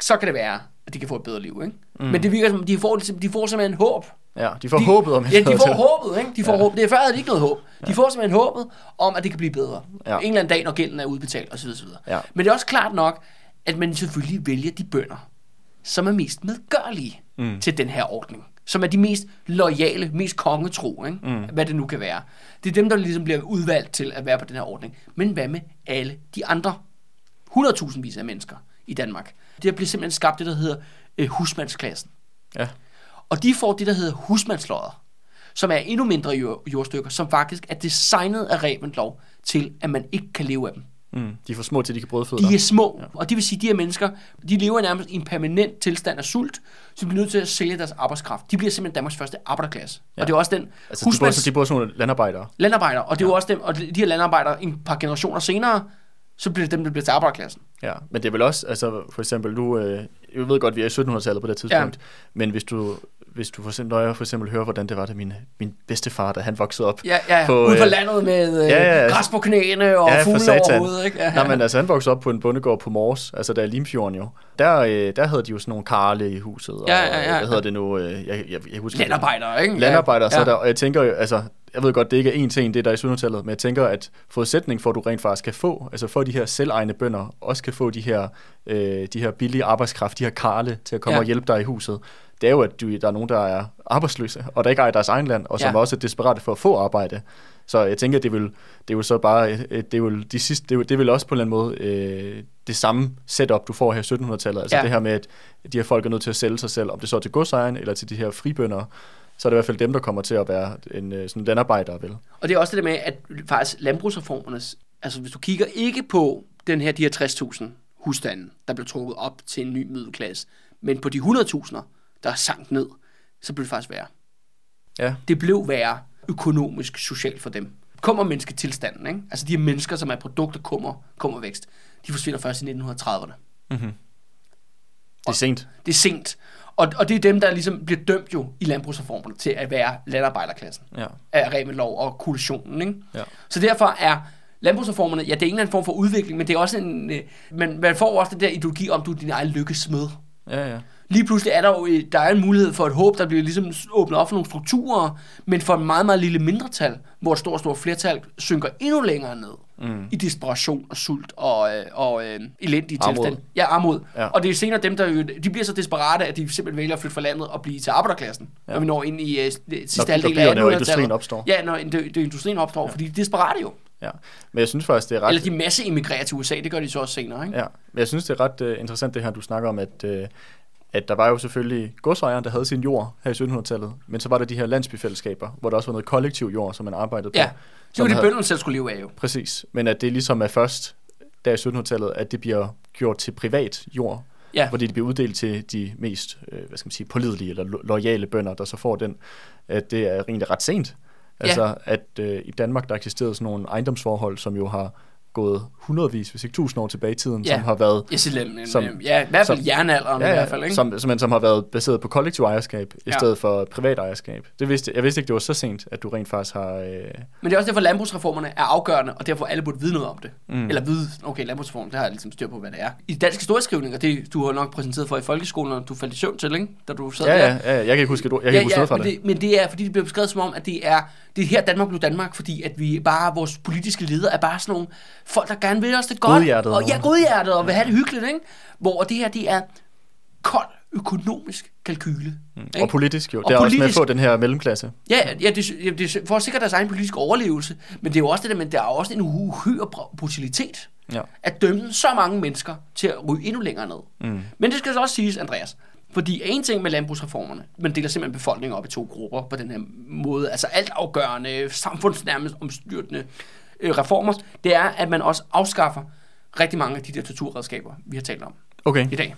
så kan det være, at de kan få et bedre liv. Ikke? Mm. Men det virker som, de får, de får simpelthen håb. ja, de får de, håbet om Ja, de får til. håbet, ikke? De får Ja. ja. håb. Det er før havde de ikke noget håb. De får simpelthen håbet om, at det kan blive bedre. Ja. Ja. En eller anden dag, når gælden er udbetalt osv. osv. Ja. Men det er også klart nok, at man selvfølgelig vælger de bønder, som er mest medgørlige Mm. til den her ordning. Som er de mest loyale, mest kongetro, ikke? Mm. hvad det nu kan være. Det er dem, der ligesom bliver udvalgt til at være på den her ordning. Men hvad med alle de andre 100.000 af mennesker i Danmark? Der bliver simpelthen skabt det, der hedder øh, husmandsklassen. Ja. Og de får det, der hedder husmandslodder, som er endnu mindre jord, jordstykker, som faktisk er designet af Reventlow til, at man ikke kan leve af dem. Mm. De er for små til, de kan brødføde De er små, Ja. ja. og det vil sige, at de her mennesker, de lever nærmest i en permanent tilstand af sult, så de bliver nødt til at sælge deres arbejdskraft. De bliver simpelthen Danmarks første arbejderklasse. Ja. Ja. Og det er også den Altså, de bor, husmands... de bor sådan nogle landarbejdere. landarbejdere, og det er jo også dem, og de her landarbejdere en par generationer senere, så bliver det dem, der bliver til arbejderklassen. Ja, men det er vel også, altså for eksempel, du, øh, jeg ved godt, vi er i 1700-tallet på det tidspunkt, ja. men hvis du, hvis du for eksempel, når jeg for eksempel hører, hvordan det var, da min, min bedstefar, da han voksede op, Ja, ja, På, ude på øh, landet med øh, ja, ja, altså- græs på knæene og Ja, fugle over hovedet. Ikke? Ja, Nej, men altså, han voksede op på en bondegård på Mors, altså der er Limfjorden jo. Der, øh, der havde de jo sådan nogle karle i huset, og Ja, ja, ja. hvad hedder det nu, øh, jeg, jeg, jeg husker Landarbejdere, ikke? Landarbejdere, ja. så ja. der, og jeg tænker jo, altså, jeg ved godt, det ikke er en til en, det der er i 1700-tallet, men jeg tænker, at forudsætning for, at du rent faktisk kan få, altså for de her selvegne bønder, også kan få de her, øh, de her billige arbejdskraft, de her karle til at komme Ja. og hjælpe dig i huset, det er jo, at du, der er nogen, der er arbejdsløse, og der ikke ejer deres egen land, og som Ja. også er desperate for at få arbejde. Så jeg tænker, det vil, det jo så bare, øh, det jo de sidste, det jo- det vel også på en eller anden måde øh, det samme setup, du får her i 1700-tallet. Altså Ja. det her med, at de her folk er nødt til at sælge sig selv, om det så er til godsejeren eller til de her fribønder, så er det i hvert fald dem, der kommer til at være en øh, sådan landarbejder, vel? Og det er også det med, at faktisk landbrugsreformernes, altså hvis du kigger ikke på den her, de her 60.000 husstande, der blev trukket op til en ny middelklasse, men på de 100.000, der sank ned, så blev det faktisk værre. Ja, Det blev værre økonomisk, socialt for dem. Kommer mennesketilstanden, ikke? Altså de her mennesker, som er produkter kummer, kummervækst, de forsvinder først i 1930'erne. det er sent. Det er sent. Og, og det er dem, der ligesom bliver dømt jo i landbrugsreformerne til at være landarbejderklassen Ja. af Revenlov og koalitionen. Ikke? Ja. Så derfor er landbrugsreformerne, ja, det er en eller anden form for udvikling, men det er også en, øh, men man får også den der ideologi om, du er din egen lykkesmed. Ja, ja. Lige pludselig er der jo øh, der er en mulighed for et håb, der bliver ligesom åbnet op for nogle strukturer, men for en meget, meget lille mindretal, hvor et stort, stort flertal synker endnu længere ned mm. i desperation og sult og, øh, og øh, elendige Armod. tilstand. Ja, armod. Ja. Og det er senere dem, der jo, de bliver så desperate, at de simpelthen vælger at flytte fra landet og blive til arbejderklassen, ja. når vi når ind i øh, sidste Når- halvdel af byerne og 1800-tallet. industrien opstår. Ja, når det, det, industrien opstår, ja. fordi de er desperate jo. ja. Men jeg synes faktisk, det er ret... Eller de masse immigrerer til USA, det gør de så også senere, ikke? Ja, men jeg synes, det er ret uh, interessant det her, du snakker om, at, uh, at der var jo selvfølgelig godsejeren, der havde sin jord her i 1700-tallet, men så var der de her landsbyfællesskaber, hvor der også var noget kollektiv jord, som man arbejdede Ja, på. det var det, bønderne selv skulle leve af jo. Præcis, men at det ligesom er først der i 1700-tallet, at det bliver gjort til privat jord, Ja. fordi det bliver uddelt til de mest, øh, hvad skal man sige, pålidelige eller lo- loyale bønder, der så får den, at det er egentlig ret sent. Altså, at øh, i Danmark, der eksisterede sådan nogle ejendomsforhold, som jo har gået hundredvis, hvis ikke tusind år tilbage i tiden, Ja. som har været som, Som- ja, i hvert fald som- jernalderen i hvert fald, ikke? Som, som, som har været baseret på kollektiv ejerskab, i Ja. stedet for privat ejerskab. Det vidste, jeg vidste ikke, det var så sent, at du rent faktisk har... Øh, Men det er også derfor, at landbrugsreformerne er afgørende, og derfor alle burde vide noget om det. Mm. Eller vide, okay, landbrugsreformen, det har jeg ligesom styr på, hvad det er. I dansk historieskrivning, og det du har nok præsenteret for i folkeskolen, og du faldt i søvn til, ikke? Da du sad ja, der. ja, ja, jeg kan ikke huske, ord- jeg kan ikke huske noget fra men det. det. Men det er, fordi det bliver beskrevet som om, at det er, det er her Danmark blev Danmark, fordi at vi bare, vores politiske ledere er bare sådan nogle folk, der gerne vil os det godt. Godhjertede Og, ja, godhjertet, og vil have det hyggeligt, ikke? Hvor det her, det er kold økonomisk kalkyle. Og politisk jo. Og det er også med at politisk- få den her mellemklasse. Ja, ja det, ja, det er for at sikre deres egen politiske overlevelse, men det er jo også det der, men der er også en uhyre br- brutalitet Ja. at dømme så mange mennesker til at ryge endnu længere ned. Mm. Men det skal så også siges, Andreas, fordi en ting med landbrugsreformerne, man deler simpelthen befolkningen op i to grupper på den her måde, altså alt afgørende, samfundsnærmest omstyrtende øh, reformer, det er, at man også afskaffer rigtig mange af de der torturredskaber, vi har talt om Okay, i dag.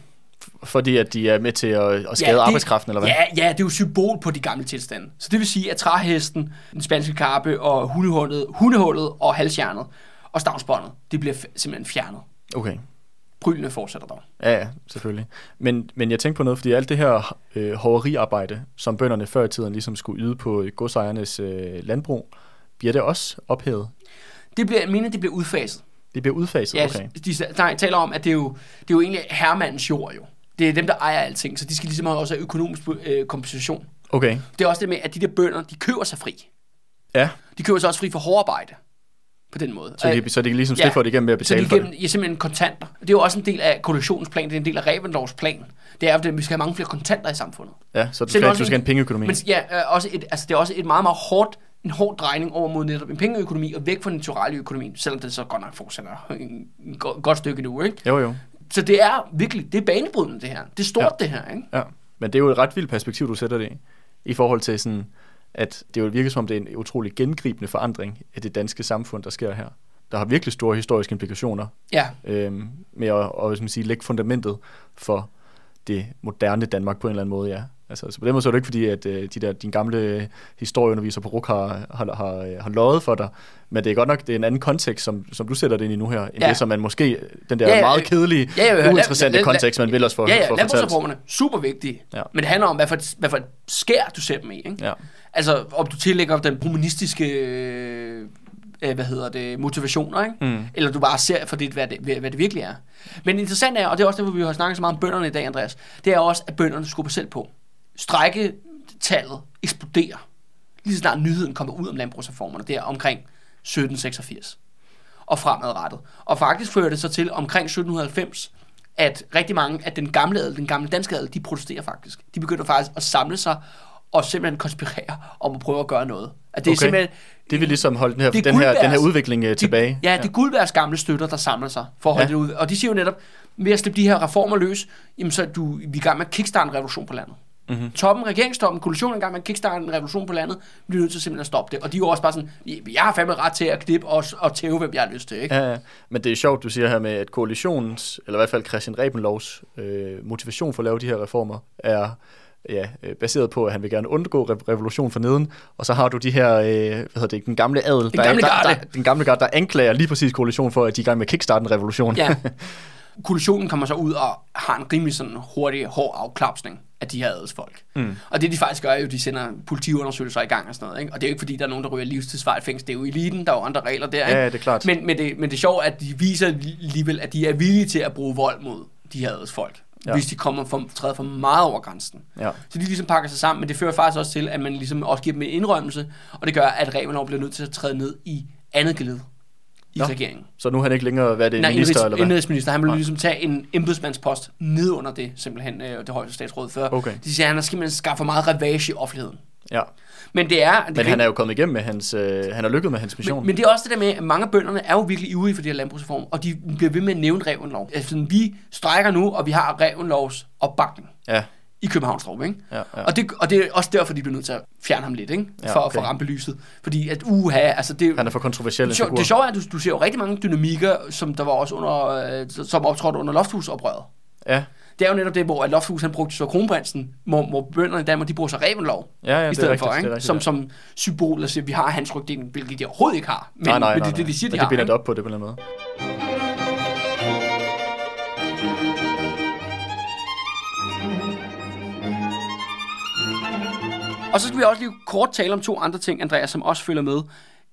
fordi at de er med til at, at skade det, arbejdskraften, eller hvad? Ja, ja, det er jo symbol på de gamle tilstande. Så det vil sige, at træhesten, den spanske karpe og hundehullet, hundehullet og halsjernet og stavnsbåndet, det bliver simpelthen fjernet. Okay. Prylene fortsætter dog. Ja, ja, selvfølgelig. Men, men jeg tænker på noget, fordi alt det her øh, hoveriarbejde, som bønderne før i tiden ligesom skulle yde på godsejernes øh, landbrug, bliver det også ophævet? Det bliver, jeg mener, det bliver udfaset. Det bliver udfaset, Ja, okay. de, der taler om, at det er, jo, det er jo egentlig herremandens jord jo. Det er dem, der ejer alting, så de skal ligesom også have økonomisk øh, kompensation. Okay, Det er også det med, at de der bønder, de køber sig fri. ja. De køber sig også fri for hårdarbejde. På den måde. Så de, så de kan ligesom slippe Ja. for det igennem med at Så betale de for giver det? ja, simpelthen kontanter. Det er jo også en del af koalitionens plan, det er en del af Revenlovs plan. Det er at vi skal have mange flere kontanter i samfundet. Ja, så Selv skal, også du skal have en- en pengeøkonomi. Men ja, øh, også et, altså, det er også et meget, meget hårdt, en hård drejning over mod netop en pengeøkonomi og væk fra den naturale økonomi, selvom det så godt nok fortsætter en, en go- godt stykke nu, ikke? Jo, jo. Så det er virkelig, det er banebrydende det her. Det er stort Ja. det her, ikke? Ja, men det er jo et ret vildt perspektiv, du sætter det i. I forhold til sådan, at det jo virker som om, det er en utrolig gengribende forandring af det danske samfund, der sker her. Der har virkelig store historiske implikationer Ja, øhm, med at, at man sige, lægge fundamentet for det moderne Danmark på en eller anden måde, ja. Altså, så på den måde så er det ikke fordi, at øh, de der, din gamle historieunderviser på RUK har, har, har, har løjet for dig, men det er godt nok det er en anden kontekst, som, som du sætter det ind i nu her, end Ja. det, som man måske, den der Ja, ja, meget kedelige, ja, ja, ja, uinteressante la- la- kontekst, man vil også få, ja, ja få fortalt. super vigtige. Ja. Men det handler om, hvad for, hvad for et skær du sætter dem i, ikke? Ja. Altså, om du tillægger den humanistiske øh, øh, hvad hedder det, motivationer, ikke? Mm. Eller du bare ser for det, hvad det, hvad det virkelig er. Men interessant er, og det er også det, hvor vi har snakket så meget om bønderne i dag, Andreas, det er også, at bønderne skubber selv på. Strækketallet eksploderer. lige så snart nyheden kommer ud om landbrugsreformerne, der omkring 1786 og fremadrettet. Og faktisk fører det så til omkring 1790, at rigtig mange af den gamle adel, den gamle danske adel, de protesterer faktisk. De begynder faktisk at samle sig og simpelthen konspirere om at prøve at gøre noget. At det er Okay. simpelthen... Det vil ligesom holde den her, er den her, den her udvikling øh, tilbage. Ja, det er Guldbergs gamle støtter, der samler sig for at holde Ja. ja. det ud. Og de siger jo netop, ved at slippe de her reformer løs, jamen så er du, vi er i gang med at kickstarte en revolution på landet. Mhm. Mm-hmm. Toppen, regeringstoppen, koalitionen er i gang med at kickstarte en revolution på landet, bliver nødt til simpelthen at stoppe det. Og de er jo også bare sådan, jeg har fandme ret til at knippe og, og tæve, hvem jeg har lyst til, ikke? Ja, ja. Men det er sjovt, du siger her med, at koalitionens, eller i hvert fald Christian Rebenlovs øh, motivation for at lave de her reformer, er ja, øh, baseret på, at han vil gerne undgå re- revolution for neden, og så har du de her, øh, hvad hedder det, den gamle adel, den gamle der, garde. der, den gamle garde, der anklager lige præcis koalition for, at de er i gang med at kickstarte en revolution. Ja. Koalitionen kommer så ud og har en rimelig sådan hurtig, hård afklapsning af de her adelsfolk. Mm. Og det de faktisk gør, er jo, at de sender politiundersøgelser i gang og sådan noget. Ikke? Og det er jo ikke fordi, der er nogen, der ryger livstidsvej i fængsel. Det er jo eliten, der er jo andre regler der. Ikke? Ja, det er klart. Men, men, det, men det er sjovt, at de viser alligevel, at de er villige til at bruge vold mod de her adelsfolk. Ja. Hvis de kommer for, træder for meget over grænsen. Ja. Så de ligesom pakker sig sammen, men det fører faktisk også til, at man ligesom også giver dem en indrømmelse, og det gør, at Revenov bliver nødt til at træde ned i andet geled i Nå. regeringen. Så nu er han ikke længere, hvad er det, Nej, minister, indrigs, eller hvad? indrigsminister. Han vil Nej. ligesom tage en embedsmandspost ned under det, simpelthen øh, det højeste statsråd før. Okay. De siger, at han simpelthen skaffet for meget ravage i offentligheden. Ja. Men det er... Det Men han er jo kommet igennem med hans, øh, han har lykket med hans mission. men, men det er også det der med, at mange af bønderne er jo virkelig ivrige for de her landbrugsreformer, og de bliver ved med at nævne Revenlov. Altså, vi strækker nu, og vi har Revenlovs opbakning ja, i Københavnstrup, ikke? ja, ja. Og, det, og det er også derfor, de bliver nødt til at fjerne ham lidt, ikke? Ja, For okay. at få rampelyset. Fordi at, uha, altså det, Han er for kontroversiel det, sjov- det sjove er, at du, du ser jo rigtig mange dynamikker, som der var også under, øh, som optrådte under Loftusoprøret. Ja, Det er jo netop det, hvor at Lofthus han brugte så kronprinsen, hvor, hvor bønderne i Danmark, de bruger så Revenlov ja, ja i det er stedet rigtigt. for, det ikke? rigtigt, som, ja. som symbol, altså vi har hans rygdelen, hvilket de overhovedet ikke har. Men, nej, nej, men nej, det er det, de siger, de det har. binder det op på det på en eller anden måde. Og så skal vi også lige kort tale om to andre ting, Andreas, som også følger med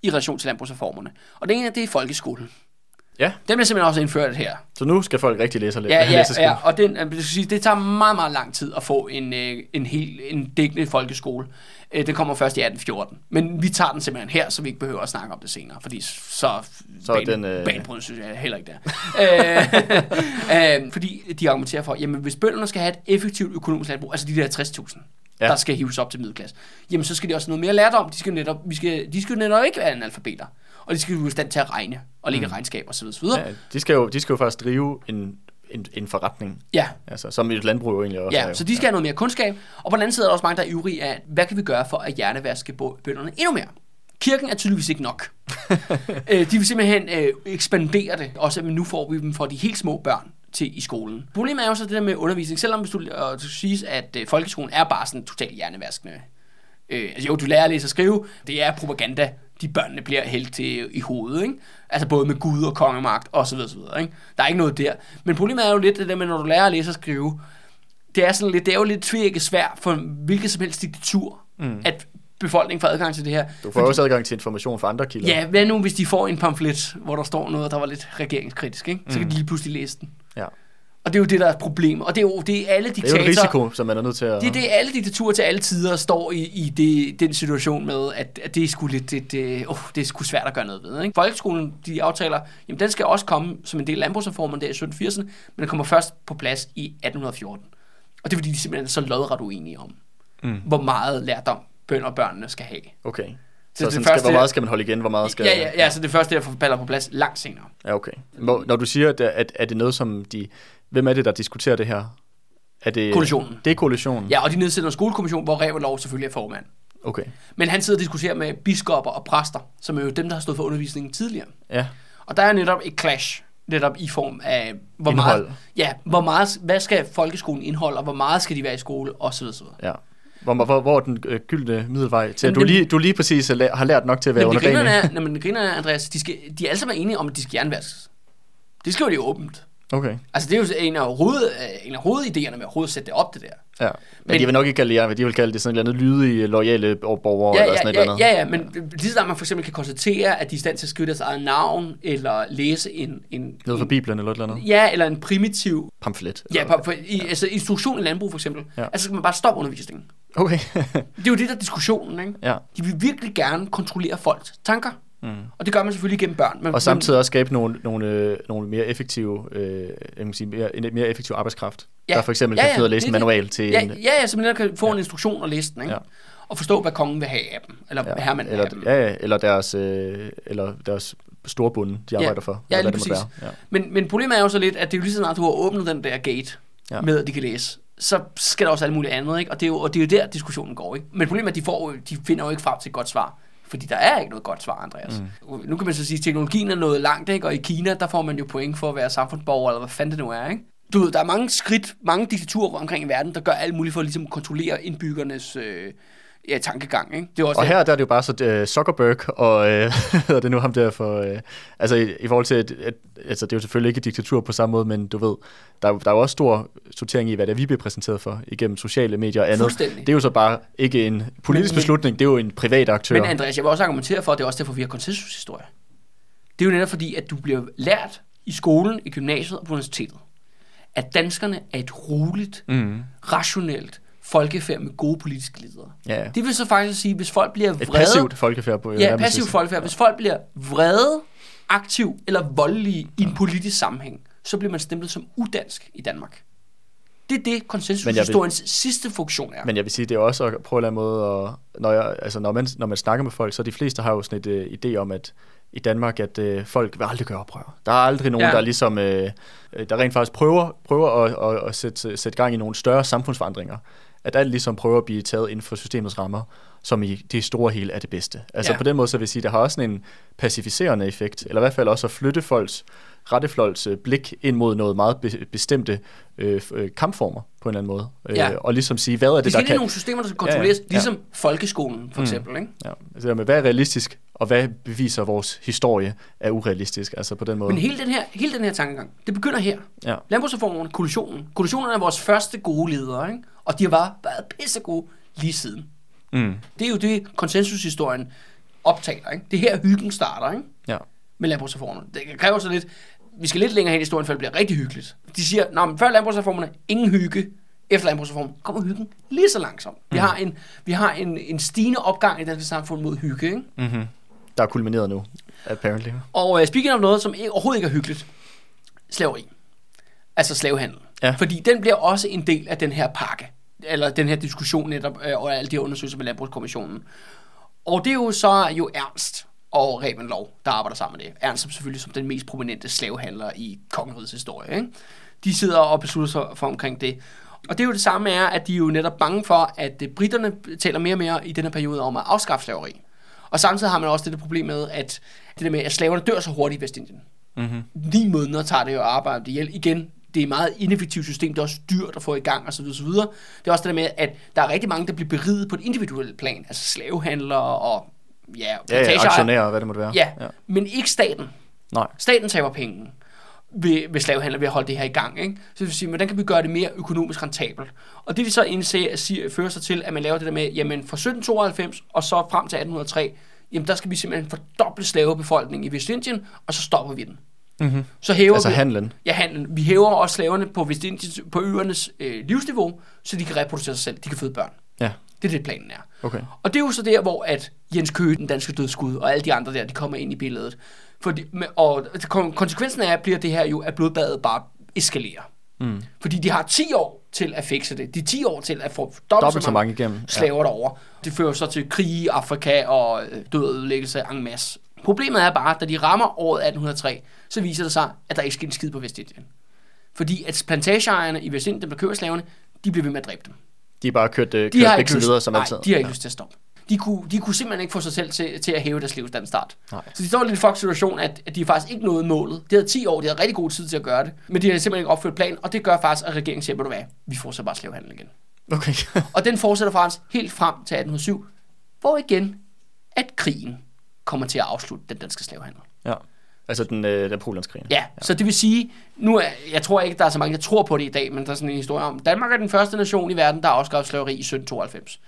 i relation til landbrugsreformerne. Og det ene, det er folkeskolen. Ja, Den bliver simpelthen også indført her. så nu skal folk rigtig læse og læse. Ja, ja, ja og den, sige, det tager meget, meget lang tid at få en, øh, en helt en dækkende folkeskole. Øh, Den kommer først i 1814. Men vi tager den simpelthen her, så vi ikke behøver at snakke om det senere, fordi så, Så er ban, den, øh, banbrydende synes jeg heller ikke der. øh, øh, fordi de argumenterer for, jamen hvis bønderne skal have et effektivt økonomisk landbrug, altså de der 60.000, Ja. ja. der skal hives op til middelklasse, jamen så skal de også have noget mere lærdom. De skal netop, vi skal, de skal netop ikke være analfabeter. Og de skal jo i stand til at regne og lægge mm. regnskab osv. osv. Ja. Ja, de, skal jo, de skal jo faktisk drive en, en, en forretning, ja. altså, som et landbrug jo egentlig også er. Ja, jo. så de skal have noget mere kundskab. Og på den anden side er der også mange, der er ivrige af, hvad kan vi gøre for at hjernevaske bønderne endnu mere? Kirken er tydeligvis ikke nok. øh, de vil simpelthen øh, ekspandere det, også at nu får vi dem for de helt små børn til i skolen. Problemet er jo så det der med undervisning. Selvom hvis du, og du siger, at øh, folkeskolen er bare sådan totalt hjernevaskende. Øh, altså jo, du lærer at læse og skrive. Det er propaganda, de børnene bliver hældt til i hovedet. Ikke? Altså både med Gud og kongemagt osv. osv. Ikke? Der er ikke noget der. Men problemet er jo lidt det der med, når du lærer at læse og skrive, det er, sådan lidt, det er jo lidt tvækket svært for hvilket som helst diktatur, mm. at befolkningen får adgang til det her. Du får jo også adgang til information fra andre kilder. Ja, hvad nu hvis de får en pamflet, hvor der står noget, der var lidt regeringskritisk, ikke? så kan de lige pludselig læse den. Ja. Og det er jo det, der er et problem. Og det er jo det er alle Det er diktatorer... jo en risiko, som man er nødt til at... Det er det, alle diktaturer til alle tider står i, i det, den situation med, at, at det er sgu lidt, det, det, oh, det er sgu svært at gøre noget ved. Ikke? Folkeskolen, de aftaler, jamen den skal også komme som en del af landbrugsreformen der i 1780'erne, men den kommer først på plads i 1814. Og det er fordi, de simpelthen er så lodret uenige om, Mm. hvor meget lærdom bønder og børnene skal have. Okay. Så det sådan, første- skal, hvor meget skal man holde igen? Hvor meget skal... Ja, ja, ja, så det første der falder på plads langt senere. Ja, okay. Hvor, når du siger, at, at er det noget, som de... Hvem er det, der diskuterer det her? Er det... Koalitionen. Det er koalitionen? Ja, og de nedsætter en skolekommission, hvor Revelov selvfølgelig er formand. Okay. Men han sidder og diskuterer med biskopper og præster, som er jo dem, der har stået for undervisningen tidligere. Ja. Og der er netop et clash, netop i form af, hvor Indhold. meget, ja, hvor meget, hvad skal folkeskolen indeholde, og hvor meget skal de være i skole, så videre. Ja. Hvor, hvor, hvor den øh, gyldne middelvej til, at du lige, du lige præcis har læ- har lært nok til at være under griner dagen? er, når man griner er, Andreas, de, skal, de er alle sammen enige om, at de skal jernvaskes. Det skriver de åbent. Okay. Altså, det er jo en af, hoved, øh, en af hovedidéerne med at overhovedet sætte det op, det der. Ja. Men, Men- de vil nok ikke kalde jer, de vil kalde det sådan et eller andet lydige, lojale borgere, Ja, eller ja, sådan et ja, eller andet. ja, ja, men lige så man for eksempel kan konstatere, at de er i stand til at skrive deres eget navn, eller læse en, en, Noget fra en Bibelen eller et eller andet. ja, eller en primitiv Pamflet. Ja, på, på, i, altså instruktion i landbrug for eksempel. Ja. Ja. Altså skal man bare stoppe undervisningen. Okay. Det er jo det, der er diskussionen, ikke? ja. De vil virkelig gerne kontrollere folks tanker. Mm. Og det gør man selvfølgelig gennem børn. Men, Og samtidig også skabe nogle, nogle, øh, nogle mere effektive, øh, jeg kan sige, mere, en mere effektiv arbejdskraft, Ja. ja. der for eksempel Ja, kan ja, af at læse det en det. manual til Ja, en... ja, ja, så man kan få ja. en instruktion og læse den, ikke? Ja. Ja. Og forstå, hvad kongen vil have af dem. Eller ja. herren vil eller, have dem. ja, ja, eller deres, øh, eller deres storbunde, de arbejder for. Ja, lige det præcis. Ja. Men, men problemet er jo så lidt, at det er jo lige så snart, du har åbnet den der gate ja. Ja. med, at de kan læse, så skal der også alt muligt andet, ikke? Og det er jo, og det er jo der, diskussionen går, ikke? Men problemet er, at de, får, de finder jo ikke frem til et godt svar. Fordi der er ikke noget godt svar, Andreas. Mm. Nu kan man så sige, at teknologien er nået langt, ikke? Og i Kina, der får man jo point for at være samfundsborger, eller hvad fanden det nu er, ikke? Du ved, der er mange skridt, mange diktaturer omkring i verden, der gør alt muligt for at ligesom kontrollere indbyggernes øh, ja, tankegang, ikke? Det er også Og her der er det jo bare så uh, Zuckerberg og øh, hvad hedder det nu ham der for øh, altså i, i forhold til at, at, altså det er jo selvfølgelig ikke et diktatur på samme måde, men du ved der, er der er jo også stor sortering i hvad det er, vi bliver præsenteret for igennem sociale medier og andet. Det er jo så bare ikke en politisk men- beslutning, det er jo en privat aktør. Men Andreas, jeg vil også argumentere for, at det er også derfor, vi har konsensushistorie. Det er jo netop fordi, at du bliver lært i skolen, i gymnasiet og på universitetet, at danskerne er et roligt, mm. rationelt folkefærd med gode politiske ledere. Ja, Det vil så faktisk sige, hvis folk bliver et vrede... passivt folkefærd på Ja, passivt folkefærd. Hvis folk bliver vrede, aktiv eller voldelige i en politisk sammenhæng, så bliver man stemplet som udansk i Danmark. Det er det, konsensushistoriens sidste funktion er. Men jeg vil sige, det er også at prøve en eller anden måde, at, når, jeg, altså når, man, når man snakker med folk, så de fleste har jo sådan et uh, idé om, at i Danmark, at uh, folk vil aldrig gøre oprør. Der er aldrig nogen, Ja. der ligesom, uh, der rent faktisk prøver, prøver at, at, at sætte, sætte gang i nogle større samfundsforandringer. At alt ligesom prøver at blive taget inden for systemets rammer, som i det store hele er det bedste. Altså Ja. på den måde, så vil jeg sige, det har også en pacificerende effekt, eller i hvert fald også at flytte folks rettefløjts øh, blik ind mod noget meget be- bestemte øh, øh, kampformer på en eller anden måde. Ja. Øh, og ligesom sige, hvad er det, Det der ind i kan... nogle systemer, der skal kontrolleres, Ja, ja. ligesom folkeskolen for eksempel. Ikke? Ja, altså det med, hvad er realistisk, og hvad beviser vores historie er urealistisk, altså på den måde. Men hele den her, hele den her tankegang, det begynder her. Ja. Landbrugsreformen, kollisionen. Kollisionen er vores første gode ledere, ikke? og de har bare været pissegode lige siden. Mm. Det er jo det, konsensushistorien optaler. Ikke? Det er her, hyggen starter ikke? Ja. med landbrugsreformen. Det kræver så lidt, vi skal lidt længere hen i historien, for det bliver rigtig hyggeligt. De siger, Nå, men før landbrugsreformerne, ingen hygge. Efter landbrugsreformen kommer hyggen lige så langsomt. Vi har en, vi har en, en stigende opgang i det danske samfund mod hygge. Ikke? Mm-hmm. Der er kulmineret nu, apparently. Og uh, speaking of noget, som overhovedet ikke er hyggeligt. Slaveri. Altså slavehandel. Ja. Fordi den bliver også en del af den her pakke. Eller den her diskussion netop, øh, og alle de her undersøgelser med Landbrugskommissionen. Og det er jo så jo Ernst og Reben Lov, der arbejder sammen med det. Ernst som selvfølgelig som den mest prominente slavehandler i kongerigets historie. Ikke? De sidder og beslutter sig for omkring det. Og det er jo det samme er, at de er jo netop bange for, at øh, britterne taler mere og mere i den her periode om at afskaffe slaveri. Og samtidig har man også det der problem med, at det der med, at slaverne dør så hurtigt i Vestindien. Mm-hmm. Ni måneder tager det jo at arbejde ihjel. Igen, det er et meget ineffektivt system, det er også dyrt at få i gang osv. osv. Det er også det der med, at der er rigtig mange, der bliver beriget på et individuelt plan, altså slavehandlere og ja, Ja, ja, aktionærer, hvad det måtte være. Ja, ja. men ikke staten. Nej. Staten taber penge ved, ved slavehandler ved at holde det her i gang. Ikke? Så det vil sige, hvordan kan vi gøre det mere økonomisk rentabelt? Og det de så indse, siger, fører sig til, at man laver det der med, jamen fra 1792 og så frem til 1803, jamen der skal vi simpelthen fordoble slavebefolkningen i Vestindien, og så stopper vi den. Mm-hmm. Så hæver Altså vi, handlen. Ja, handlen. Vi hæver også slaverne på, Vestindiens, på øernes øh, livsniveau, så de kan reproducere sig selv, de kan føde børn. Ja, Det er det, planen er. okay. Og det er jo så der, hvor at Jens Køge, den danske dødskud, og alle de andre der, de kommer ind i billedet. Fordi, og kon- konsekvensen af, bliver det her jo, at blodbadet bare eskalerer. Mm. Fordi de har 10 år til at fikse det. De har 10 år til at få dobbelt, Dobbelt så mange igennem. slaver ja. derovre. Det fører så til krig i Afrika og øh, død og ødelæggelse en masse. Problemet er bare, at da de rammer året 1803, så viser det sig, at der ikke sker en skid på Vestindien. Fordi at plantageejerne i Vestindien, der køber slaverne, de bliver ved med at dræbe dem. De er bare kørt, øh, De har ikke lyst, videre som nej, altid. de har ikke lyst til at stoppe. De kunne, de kunne simpelthen ikke få sig selv til, til at hæve deres livsstandard. Nej. Så de står i en fuck situation, at, at de faktisk ikke nåede målet. De havde 10 år, de havde rigtig god tid til at gøre det. Men de havde simpelthen ikke opført plan, og det gør faktisk, at regeringen siger, du hvad, vi fortsætter bare slavehandel igen. Okay. Og den fortsætter faktisk helt frem til 1807, hvor igen, at krigen kommer til at afslutte den danske slavehandel. ja. Altså den øh, Napoleonskrigen. Ja, ja, så det vil sige, nu er, jeg tror ikke, der er så mange, der tror på det i dag, men der er sådan en historie om, Danmark er den første nation i verden, der afskaffede slaveri i 1792.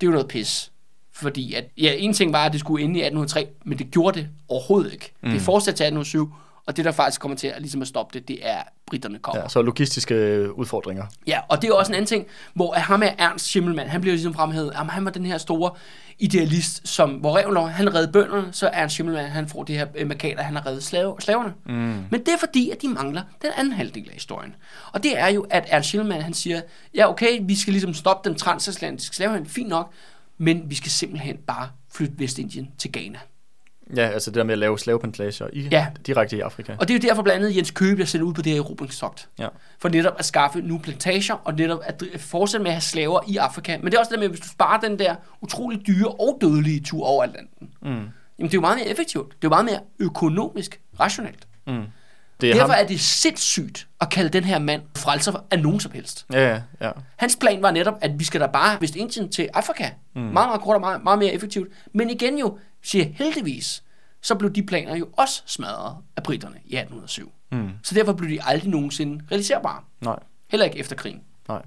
Det er jo noget pis. Fordi at, ja, en ting var, at det skulle ende i 1803, men det gjorde det overhovedet ikke. Mm. Det fortsatte til 1807, Og det, der faktisk kommer til at, ligesom at stoppe det, det er, britterne kommer. Ja, så logistiske øh, udfordringer. Ja, og det er også en anden ting, hvor ham er Ernst Schimmelmann, han bliver ligesom fremhævet, at han var den her store idealist, som, hvor Revlov, han redde bønderne, så Ernst Schimmelmann, han får det her øh, markader, han har reddet slave, slaverne. Mm. Men det er fordi, at de mangler den anden halvdel af historien. Og det er jo, at Ernst Schimmelmann, han siger, ja okay, vi skal ligesom stoppe den transatlantiske slavehandel, fint nok, men vi skal simpelthen bare flytte Vestindien til Ghana. Ja, altså det der med at lave slaveplantager i, Ja. direkte i Afrika. Og det er jo derfor blandt andet Jens Køge bliver sendt ud på det her erobringstogt. Ja. For netop at skaffe nu plantager, og netop at fortsætte med at have slaver i Afrika. Men det er også det der med, at hvis du sparer den der utrolig dyre og dødelige tur over Atlanten, mm. jamen det er jo meget mere effektivt. Det er jo meget mere økonomisk rationelt. Det er Derfor ham. er det sindssygt at kalde den her mand frelser af nogen som helst. Ja, ja, ja. Hans plan var netop, at vi skal da bare Vestindien til Afrika. Mm. Meget, meget kort og meget, meget mere effektivt. Men igen jo, siger heldigvis, så blev de planer jo også smadret af britterne i 1807. Mm. Så derfor blev de aldrig nogensinde realiserbare. Nej, Heller ikke efter krigen. nej.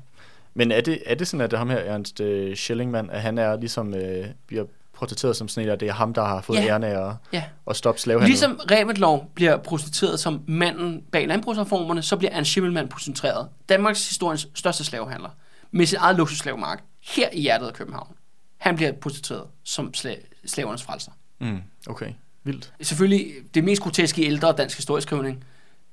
Men er det, er det sådan, at det ham her, Ernst uh, Schillingmann, at han er ligesom, uh, bliver portrætteret som sådan en, at det er ham, der har fået Ja. æren af at, Ja. at stoppe slavehandel? Ligesom Reventlow bliver portrætteret som manden bag landbrugsreformerne, så bliver Ernst Schimmelmann portrætteret. Danmarks historiens største slavehandler. Med sit eget luksusslavemark. Her i hjertet af København. Han bliver portrætteret som sla- slavernes frelser. Mm, okay, vildt. Selvfølgelig det mest groteske i ældre dansk historieskrivning,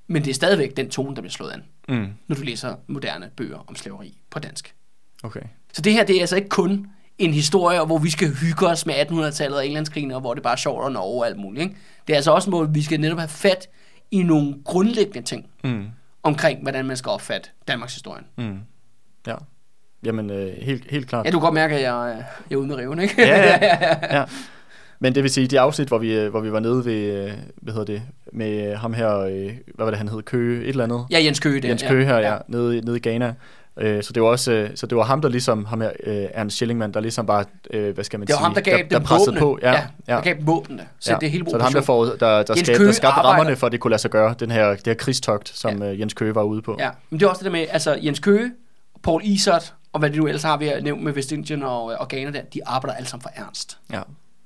men det er stadigvæk den tone, der bliver slået an, Mm, når du læser moderne bøger om slaveri på dansk. okay. Så det her, det er altså ikke kun en historie, hvor vi skal hygge os med 1800-tallet og Englandskrigen, og hvor det bare er sjovt og Norge og alt muligt. Ikke? Det er altså også måde, vi skal netop have fat i nogle grundlæggende ting Mm, omkring, hvordan man skal opfatte Danmarks historien. mm, ja. Jamen, øh, helt, helt klart. Ja, du kan godt mærke, at jeg, øh, jeg er ude med riven, ikke? Ja, ja, ja. Men det vil sige, de afsnit, hvor vi, øh, hvor vi var nede ved, øh, hvad hedder det, med øh, ham her, hvad var det, han hed, Køge, et eller andet? ja Jens Køge. Det, Jens Køge her, ja, nede, nede i Ghana. Øh, så det var også, øh, så det var ham, der ligesom, ham her, øh, Ernst Schillingmann, der ligesom bare, øh, hvad skal man Det var sige, ham, der gav der, dem der pressede på. Ja, ja, ja. der gav dem våbnene. Så ja. det er hele så det er ham, der, får, der, der, Jens Køge der skabte arbejder- rammerne for, at det kunne lade sig gøre, den her, det her krigstogt, som øh, Jens Køge var ude på. Ja, men det er også det der med, altså Jens Køge, Paul Isert, og hvad det nu ellers har vi at nævne med Vestindien og, og Ghana der, de arbejder alle sammen for Ernst. ja.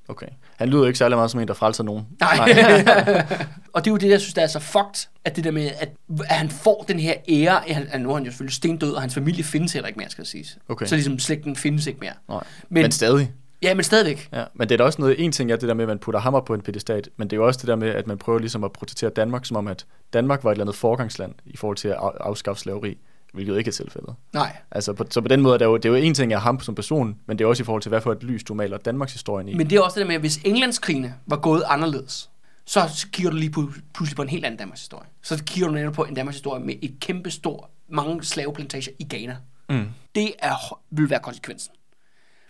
Okay. Han lyder ikke særlig meget som en, der frelser nogen. Nej. og det er jo det, jeg synes, der er så fucked, at det der med, at, at han får den her ære, at han, at nu er han jo selvfølgelig stendød, og hans familie findes heller ikke mere, skal jeg sige. Okay. Så ligesom slægten findes ikke mere. Nej. Men- Men, stadig. Ja, men stadigvæk. Ja, men det er da også noget, en ting er det der med, at man putter hammer på en pedestat, men det er jo også det der med, at man prøver ligesom at protestere Danmark, som om at Danmark var et eller andet forgangsland i forhold til at af- afskaffe slaveri, hvilket ikke er tilfældet. Nej. Altså, på, så på den måde er det, jo, det er jo en ting af ham som person, men det er også i forhold til, hvad for et lys du maler Danmarks historien i. Men det er også det der med, at hvis Englandskrigene var gået anderledes, så kigger du lige pl- pludselig på en helt anden Danmarks historie. Så kigger du netop på en Danmarks historie med et kæmpe stor, mange slaveplantager i Ghana. Mm. Det er, vil være konsekvensen.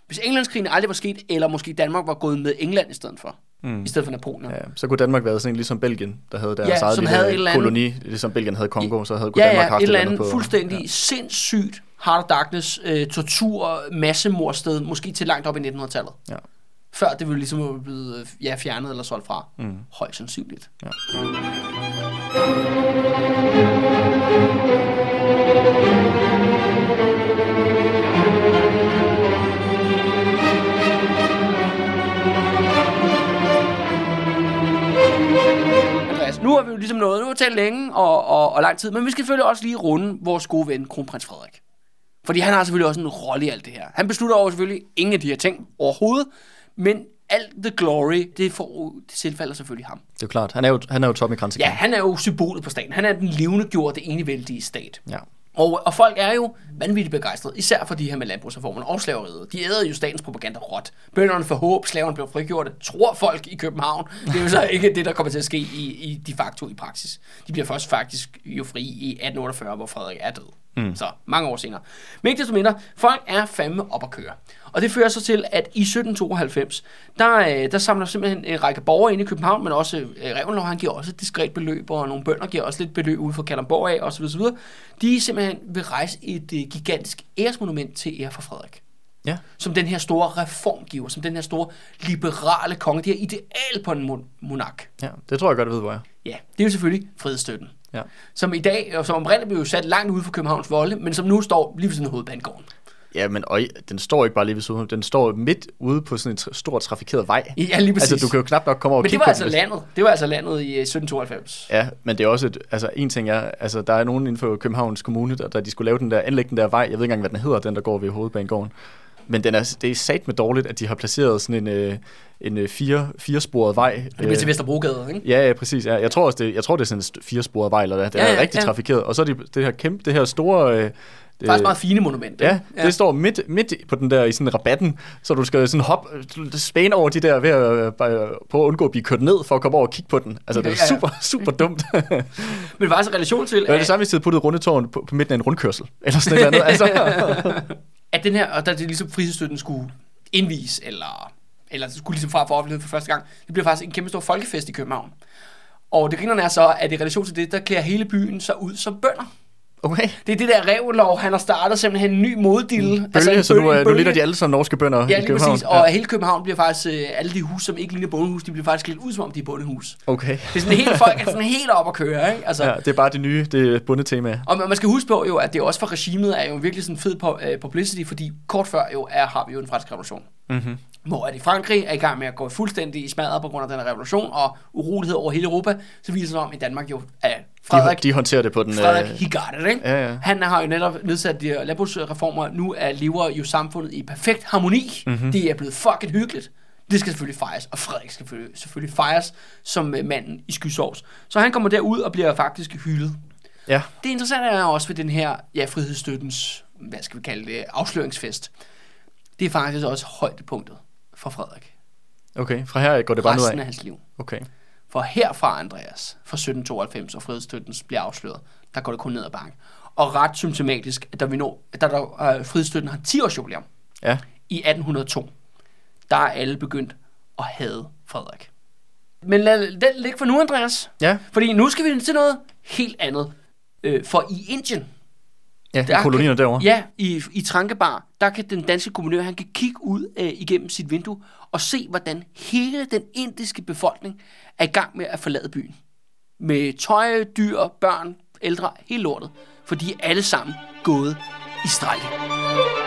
Hvis Englandskrigen aldrig var sket, eller måske Danmark var gået med England i stedet for, mm. i stedet for Napoleon. Ja, så kunne Danmark været sådan en ligesom Belgien, der havde deres Ja, eget lille havde et eller andet- koloni, ligesom Belgien havde Kongo, så havde kunne Ja, Danmark ja, haft et eller andet andet på... fuldstændig ja. sindssygt hard of darkness, øh, tortur, massemordsted, måske til langt op i 1900-tallet. Ja. Før det ville ligesom være blevet øh, ja, fjernet eller solgt fra. Mm. Højst sandsynligt. Ja. Nu har vi jo ligesom nået, nu har vi talt længe og, og, og lang tid, men vi skal selvfølgelig også lige runde vores gode ven, kronprins Frederik. Fordi han har selvfølgelig også en rolle i alt det her. Han beslutter over selvfølgelig ingen af de her ting overhovedet, men alt the glory, det, får, det tilfalder selvfølgelig ham. Det er klart. Han er jo, han er jo top i Ja, kransekam. han er jo symbolet på staten. Han er den levende gjorte enevældige stat. ja. Og, og folk er jo vanvittigt begejstrede, især for de her med landbrugsreformen og slaveriet. De æder jo statens propaganda råt. Bønderne får håb, slaverne bliver frigjorte, tror folk i København. Det er jo så ikke det, der kommer til at ske i, i de facto i praksis. De bliver først faktisk jo fri i 1848, hvor Frederik er død. Mm. Så mange år senere. Men ikke desto mindre, folk er fandme op at køre. Og det fører så til, at i 1792, der, øh, der samler simpelthen en række borgere ind i København, men også øh, Revenlov, han giver også et diskret beløb, og nogle bønder giver også lidt beløb ude for Kalundborg af, osv. osv. De simpelthen vil rejse et øh, gigantisk æresmonument til ære for Frederik. Ja. Som den her store reformgiver, som den her store liberale konge, det her ideal på en mon- monark. ja, det tror jeg godt, jeg ved, hvor jeg er. Ja, det er jo selvfølgelig frihedsstøtten. Ja. Som i dag, og som oprindeligt blev sat langt ude for Københavns volde, men som nu står lige ved siden af hovedbanegården. Ja, men øj, den står ikke bare lige ved siden. Den står midt ude på sådan en tra- stor trafikeret vej. Ja, lige præcis. Altså, du kan jo knap nok komme over og Men det var altså den, landet. Det var altså landet i øh, 1792. Ja, men det er også et, altså en ting er, altså der er nogen inden for Københavns Kommune, der, der de skulle lave den der, anlægge den der vej, jeg ved ikke engang, hvad den hedder, den der går ved hovedbanegården. Men den er, det er sat med dårligt, at de har placeret sådan en, øh, en øh, fire, firesporet vej. Det bliver til Vesterbrogade, ikke? Ja, ja, præcis. Ja. Jeg tror også, det, jeg tror, det er sådan en firesporet vej, eller hvad. Det Ja, er ja, rigtig ja. trafikeret. Og så er det, det her kæmpe, det her store... Øh, Det er faktisk meget fine monument. Ja, ja, det står midt, midt på den der, i sådan rabatten, så du skal sådan hoppe, spæne over de der ved at øh, prøve at undgå at blive kørt ned, for at komme over og kigge på den. Altså, det er Ja, ja. super, super dumt. Men det var altså relation til, Det var det samme, hvis de havde puttet rundetårn på, på midten af en rundkørsel, eller sådan et eller andet. Altså. at den her, og da det ligesom frihedsstøtten skulle indvise, eller, eller skulle ligesom fra for offentligheden for første gang, det bliver faktisk en kæmpe stor folkefest i København. Og det grinerne er så, at i relation til det, der klæder hele byen sig ud som bønder. Okay. Det er det der revlov, han har startet simpelthen en ny moddille. Bølge, en så nu, bølge- nu bølge. ligner de alle som norske bønder Ja, i København. præcis. Og hele København bliver faktisk, øh, alle de huse, som ikke ligner bondehus, de bliver faktisk lidt ud, som om de er bondehus. Okay. Det er sådan helt, folk er sådan helt op at køre, ikke? Altså, Ja, det er bare det nye, det er bundet tema. Og man skal huske på jo, at det også for regimet er jo virkelig sådan fed øh, publicity, fordi kort før jo er, har vi jo en fransk revolution. Mm-hmm. Hvor at i Frankrig er i gang med at gå fuldstændig i smadret på grund af den her revolution, og urolighed over hele Europa, så viser det sig om, at i Danmark jo er Frederik, De, de håndterer det på den... Frederik, øh, he got it, ikke? Ja, ja. Han har jo netop nedsat de her landbrugsreformer. Nu er lever jo samfundet i perfekt harmoni. Mm-hmm. Det er blevet fucking hyggeligt. Det skal selvfølgelig fejres, og Frederik skal selvfølgelig, selvfølgelig fejres som øh, manden i skysovs. Så han kommer derud og bliver faktisk hyldet. ja. Det interessante er også ved den her ja, frihedsstøttens, hvad skal vi kalde det, afsløringsfest. Det er faktisk også højdepunktet for Frederik. Okay, fra her går det bare Resten af hans liv. Okay. For herfra, Andreas, fra 1792, og frihedsstøttens bliver afsløret, der går det kun ned ad bakke. Og ret symptomatisk, at da vi når, da der, øh, frihedsstøtten har 10 års jubilæum Ja. i 1802, der er alle begyndt at hade Frederik. Men lad den ligge for nu, Andreas. Ja, Fordi nu skal vi til noget helt andet. Øh, for i Indien, ja Der kolonierne kan, derovre. Ja, i, i Trankebar, der kan den danske guvernør, han kan kigge ud øh, igennem sit vindue og se, hvordan hele den indiske befolkning er i gang med at forlade byen. Med tøj, dyr, børn, ældre, hele lortet. For de er alle sammen gået i strejke.